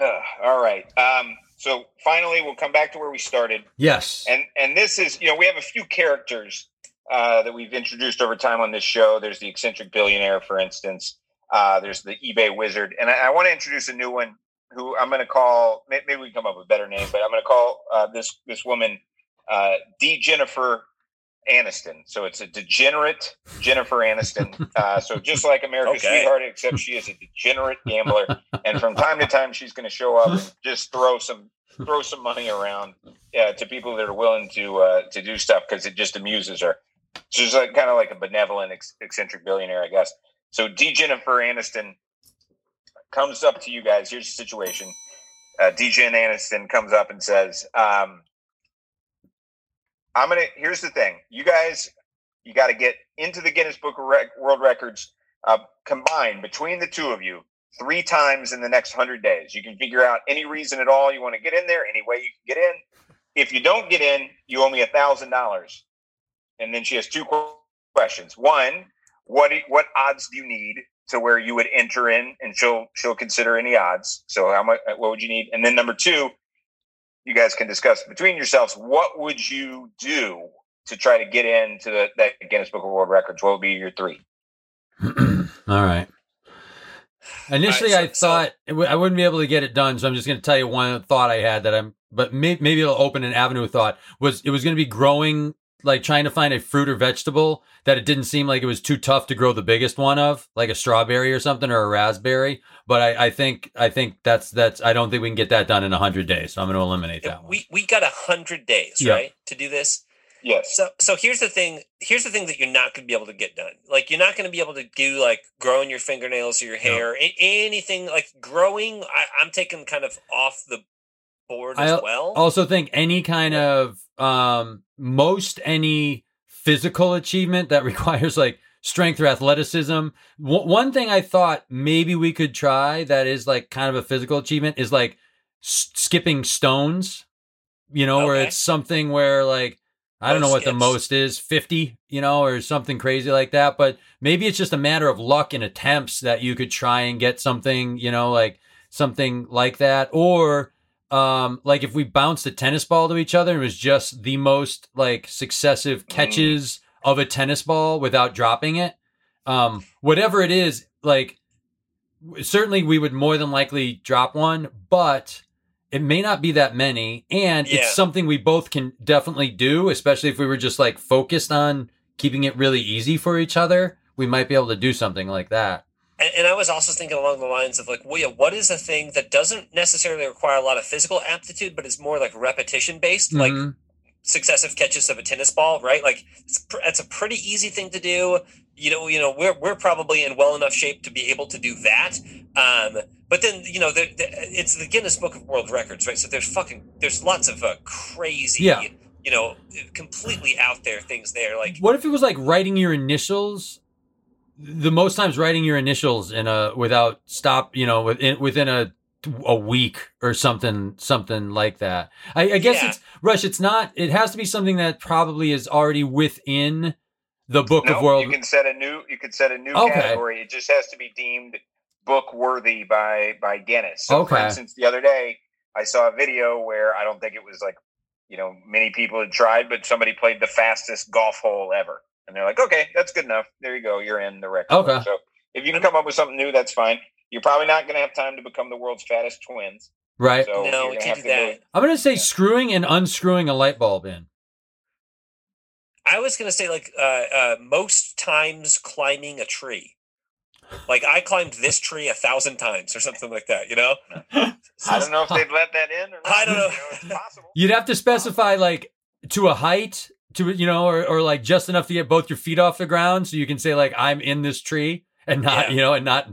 Ugh, all right. Um, so finally, we'll come back to where we started, Yes. and and this is you know we have a few characters uh, that we've introduced over time on this show. There's the eccentric billionaire, for instance. Uh, there's the eBay wizard, and I, I want to introduce a new one who I'm going to call. Maybe we can come up with a better name, but I'm going to call uh, this this woman uh, D. Jennifer Aniston. So it's a degenerate Jennifer Aniston. Uh, so just like America's Okay. Sweetheart, except she is a degenerate gambler, and from time to time she's going to show up and just throw some throw some money around uh, to people that are willing to uh, to do stuff because it just amuses her. She's like kind of like a benevolent ec- eccentric billionaire, I guess. So D. Jennifer Aniston comes up to you guys. Here's the situation. Uh, D. Jen Aniston comes up and says, um, "I'm gonna. Here's the thing. You guys, you got to get into the Guinness Book of World Records uh, combined between the two of you three times in the next hundred days. You can figure out any reason at all you want to get in there, any way you can get in. If you don't get in, you owe me a thousand dollars." And then she has two questions. One, what what odds do you need to where you would enter in, and she'll she'll consider any odds. So how much? What would you need? And then number two, you guys can discuss between yourselves. What would you do to try to get into the, that Guinness Book of World Records? What would be your three? All right. Initially, All right, so- I thought it w- I wouldn't be able to get it done, so I'm just going to tell you one thought I had that I'm, but may, maybe it'll open an avenue of thought. Was it was going to be growing, like trying to find a fruit or vegetable that it didn't seem like it was too tough to grow the biggest one of, like a strawberry or something or a raspberry. But I, I think I think that's that's I don't think we can get that done in hundred days, so I'm going to eliminate that one. We we got a hundred days, Yeah. right, to do this. Yes. So so here's the thing. Here's the thing that you're not going to be able to get done. Like you're not going to be able to do like growing your fingernails or your hair, a- anything like growing. I, I'm taking kind of off the board as I well. also think any kind of um most any physical achievement that requires like strength or athleticism. W- one thing i thought maybe we could try that is like kind of a physical achievement is like s- skipping stones. You know where Okay. it's something where like i don't know what the most is 50 you know or something crazy like that but maybe it's just a matter of luck and attempts that you could try and get something you know like something like that or um like if we bounced a tennis ball to each other and it was just the most like successive catches of a tennis ball without dropping it. Um whatever it is like certainly we would more than likely drop one but it may not be that many and Yeah. it's something we both can definitely do especially if we were just like focused on keeping it really easy for each other. We might be able to do something like that And, and I was also thinking along the lines of like, well, yeah, what is a thing that doesn't necessarily require a lot of physical aptitude, but is more like repetition based, like Mhm. successive catches of a tennis ball, right? Like it's, pr- it's a pretty easy thing to do. You know, you know, we're we're probably in well enough shape to be able to do that. Um, but then you know, the, the, it's the Guinness Book of World Records, right? So there's fucking there's lots of uh, crazy, Yeah. you know, completely out there things there. Like What if it was like writing your initials? The most times writing your initials in a without stop, you know, within within a a week or something, something like that. I, I guess Yeah. it's Rush. It's not. It has to be something that probably is already within the book No, of world. you can set a new you can set a new Okay. category. It just has to be deemed book worthy by by Guinness. So for Okay. instance, the other day I saw a video where I don't think it was like you know many people had tried, but somebody played the fastest golf hole ever, and they're like, okay, that's good enough. There you go, you're in the record. Okay. So if you can come up with something new, that's fine. You're probably not going to have time to become the world's fattest twins. right. So no, we can't do to that. I'm gonna say Yeah. screwing and unscrewing a light bulb in. I was gonna say like uh, uh, most times climbing a tree. Like I climbed this tree a thousand times or something like that. You know. I don't know if they'd let that in or not. I don't know. You it's possible. You'd have to specify like to a height to you know, or, or like just enough to get both your feet off the ground, so you can say like I'm in this tree and not Yeah. you know and not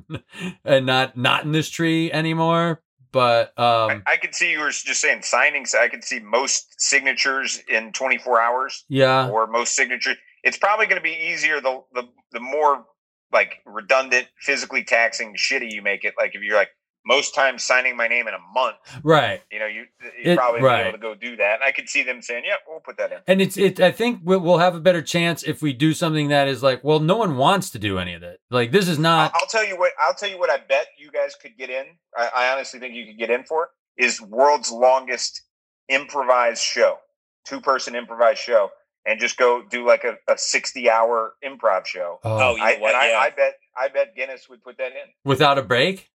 and not not in this tree anymore. But um, I, I could see you were just saying signings. I could see most signatures in 24 hours, yeah, or most signatures. It's probably going to be easier the the the more like redundant, physically taxing, shitty you make it. Like if you're like most times signing my name in a month, right. you know, you you It- probably be right. able to go do that. And I could see them saying, "Yeah, we'll put that in." And it's it. I think we'll, we'll have a better chance if we do something that is like, well, no one wants to do any of that. Like this is not. I'll tell you what. I'll tell you what. I bet you guys could get in. I, I honestly think you could get in for is world's longest improvised show, two person improvised show, and just go do like a, a sixty hour improv show. Oh, oh you know what? and I, yeah. I bet I bet Guinness would put that in. without a break.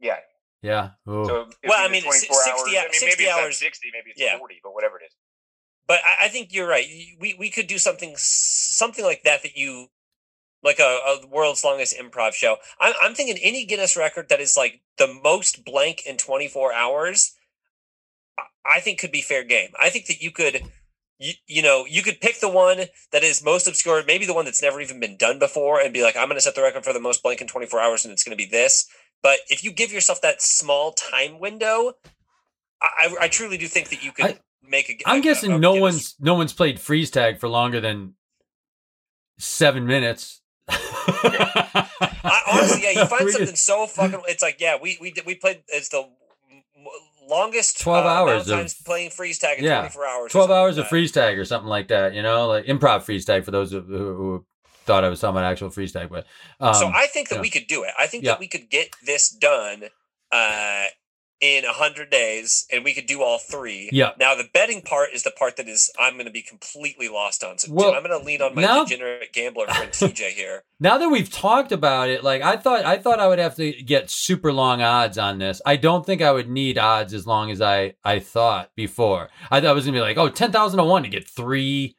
Yeah. Yeah. Ooh. So Well, I mean, 24 60 hours. hou- I mean, 60 maybe it's hours- sixty, maybe it's yeah. forty, but whatever it is. But I, I think you're right. We we could do something something like that that you like a, a world's longest improv show. I'm I'm thinking any Guinness record that is like the most blank in 24 hours. I- I think could be fair game. I think that you could. You, you know, you could pick the one that is most obscure, maybe the one that's never even been done before, and be like, I'm going to set the record for the most blank in 24 hours, and it's going to be this. But if you give yourself that small time window, I, I, I truly do think that you could I- make a. I'm a- guessing a no one's no one's played freeze tag for longer than seven minutes. I, honestly, yeah, you find something so fucking. It's like, yeah, we we did, we played. It's the longest 12 uh, hours of playing freeze tag in yeah, 24 hours. Twelve hours like of freeze tag or something like that. You know, like improv freeze tag for those who, who, who thought I was talking about actual freeze tag. But um, so I think that yeah. we could do it. I think Yeah. that we could get this done uh, in a hundred days, and we could do all three. Yeah. Now the betting part is the part that is I'm going to be completely lost on. So Well, I'm going to lean on my now- degenerate gambler friend TJ here. now that we've talked about it, like I thought, I thought I would have to get super long odds on this. I don't think I would need odds as long as I I thought before. I thought it was gonna be like, oh, ten thousand to one to get three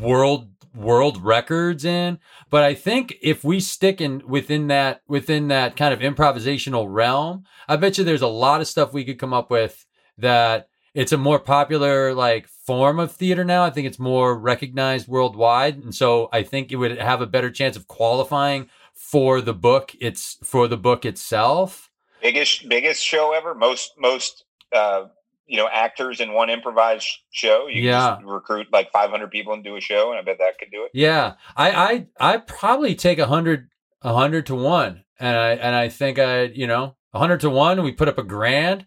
world world records in. But I think if we stick in within that within that kind of improvisational realm, I bet you there's a lot of stuff we could come up with that it's a more popular like form of theater now. I think it's more recognized worldwide, and so I think it would have a better chance of qualifying for the book. It's for the book itself. Biggest biggest show ever. Most most uh, you know actors in one improvised show. You Yeah. can just recruit like 500 people and do a show, and I bet that could do it. Yeah, I I I probably take a hundred a hundred to one, and I and I think I you know a hundred to one. We put up a grand.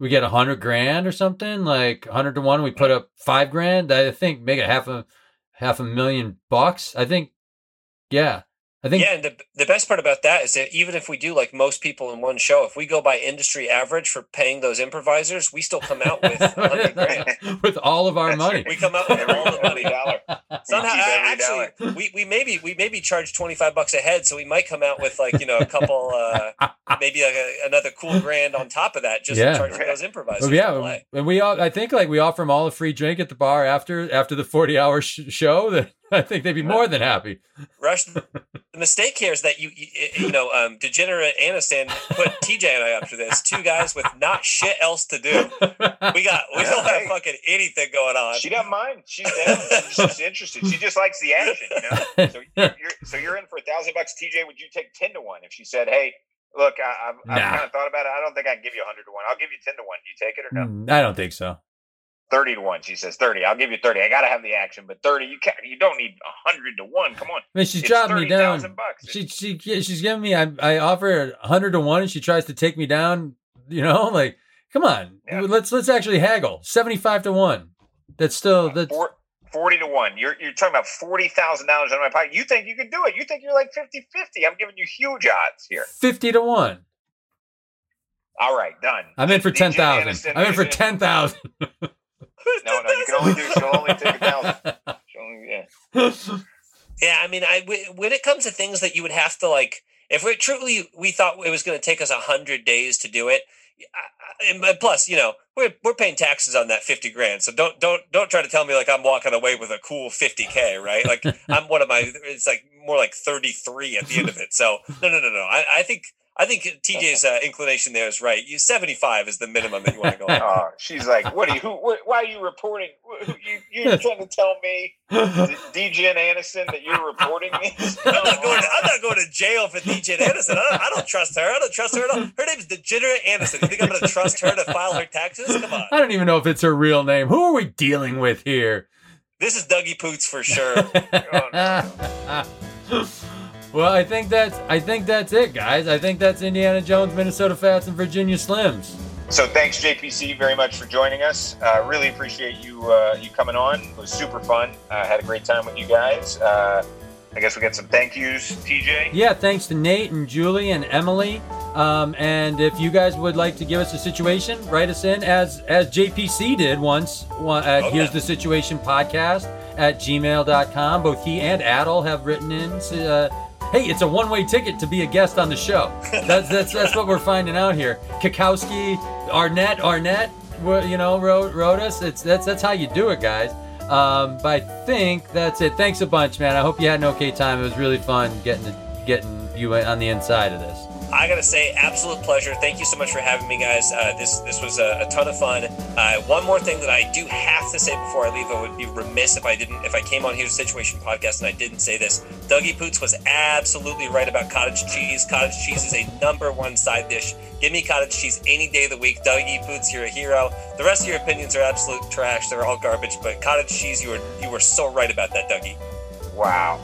We get a hundred grand or something like a hundred to one. We put up five grand. I think make it half a half a million bucks. I think. Yeah, I think. Yeah, and the the best part about that is that even if we do like most people in one show, if we go by industry average for paying those improvisers, we still come out with grand. with all of our That's money. right. We come out with all the money. dollar. Somehow, keep every actually, we, we maybe we maybe charge twenty five bucks a head, so we might come out with like you know a couple, uh, maybe like a, another cool grand on top of that, just Yeah. charging those improvisers. Well, yeah, and we all, I think like we offer them all a free drink at the bar after after the forty hour sh- show. That I think they'd be more than happy. Rush. The mistake here is that you you, you know um, degenerate Aniston put TJ and I up to this. Two guys with not shit else to do. We got we don't have fucking anything going on. She doesn't mind. She's down. She's just interested. She just likes the action, you know. So you're, you're so you're in for a thousand bucks, TJ. Would you take ten to one if she said, "Hey, look, I, I've, I've Nah. kind of thought about it. I don't think I can give you a hundred to one. I'll give you ten to one. Do you take it or no? Mm, I don't think so. Thirty to one." She says, 30 I'll give you thirty. I gotta have the action, but thirty, you can't. You don't need a hundred to one. Come on, I mean, she's it's dropping me down. bucks. She she she's giving me. I I offer her a hundred to one, and she tries to take me down. You know, like come on, Yeah. let's let's actually haggle. Seventy five to one. That's still that's Four, 40 to 1. You're, you're talking about $40,000 in my pocket. You think you can do it. You think you're like 50 50. I'm giving you huge odds here. fifty to one. All right, done. I'm in for ten thousand. I'm in for ten thousand. No, no, you can only do, she'll only take a thousand. Only, yeah. Yeah, I mean, I when it comes to things that you would have to like, if we truly we thought it was going to take us a hundred days to do it, and plus, you know, we're we're paying taxes on that fifty grand. So don't don't don't try to tell me like I'm walking away with a cool fifty k, right? Like I'm one of my. It's like more like thirty three at the end of it. So no no no no. I, I think I think TJ's uh, inclination there is right. You seventy five is the minimum that you want to go. On. Oh, she's like, what are you? Who? why are you reporting? You, you're trying to tell me, DJ Anderson, that you're reporting me? I'm not going. To, I'm not going to jail for DJ Anderson. I don't, I don't trust her. I don't trust her at all. Her name's Degenerate Anderson. You think I'm going to trust her to file her taxes? Come on. I don't even know if it's her real name. Who are we dealing with here? This is Dougie Poots for sure. oh, well, I think that's I think that's it, guys. I think that's Indiana Jones, Minnesota Fats, and Virginia Slims. So thanks, JPC, very much for joining us. Uh, really appreciate you uh, you coming on. It was super fun. Uh, had a great time with you guys. Uh, I guess we got some thank yous, TJ. Yeah, thanks to Nate and Julie and Emily. Um, and if you guys would like to give us a situation, write us in as as JPC did once. One, uh, Here's the Situation podcast at gmail.com. Both he and Adel have written in. Uh, hey, it's a one-way ticket to be a guest on the show. That's that's that's what we're finding out here. Kakowski, Arnett, Arnett, you know, wrote wrote us. It's that's that's how you do it, guys. Um, but I think that's it. Thanks a bunch, man. I hope you had an okay time. It was really fun getting to, getting you on the inside of this. I gotta say, absolute pleasure. Thank you so much for having me, guys. Uh, this this was a, a ton of fun. Uh, one more thing that I do have to say before I leave, I would be remiss if I didn't if I came on Here's Situation podcast and I didn't say this. Dougie Poots was absolutely right about cottage cheese. Cottage cheese is a number one side dish. Give me cottage cheese any day of the week. Dougie Poots, you're a hero. The rest of your opinions are absolute trash. They're all garbage. But cottage cheese, you were you were so right about that, Dougie. Wow.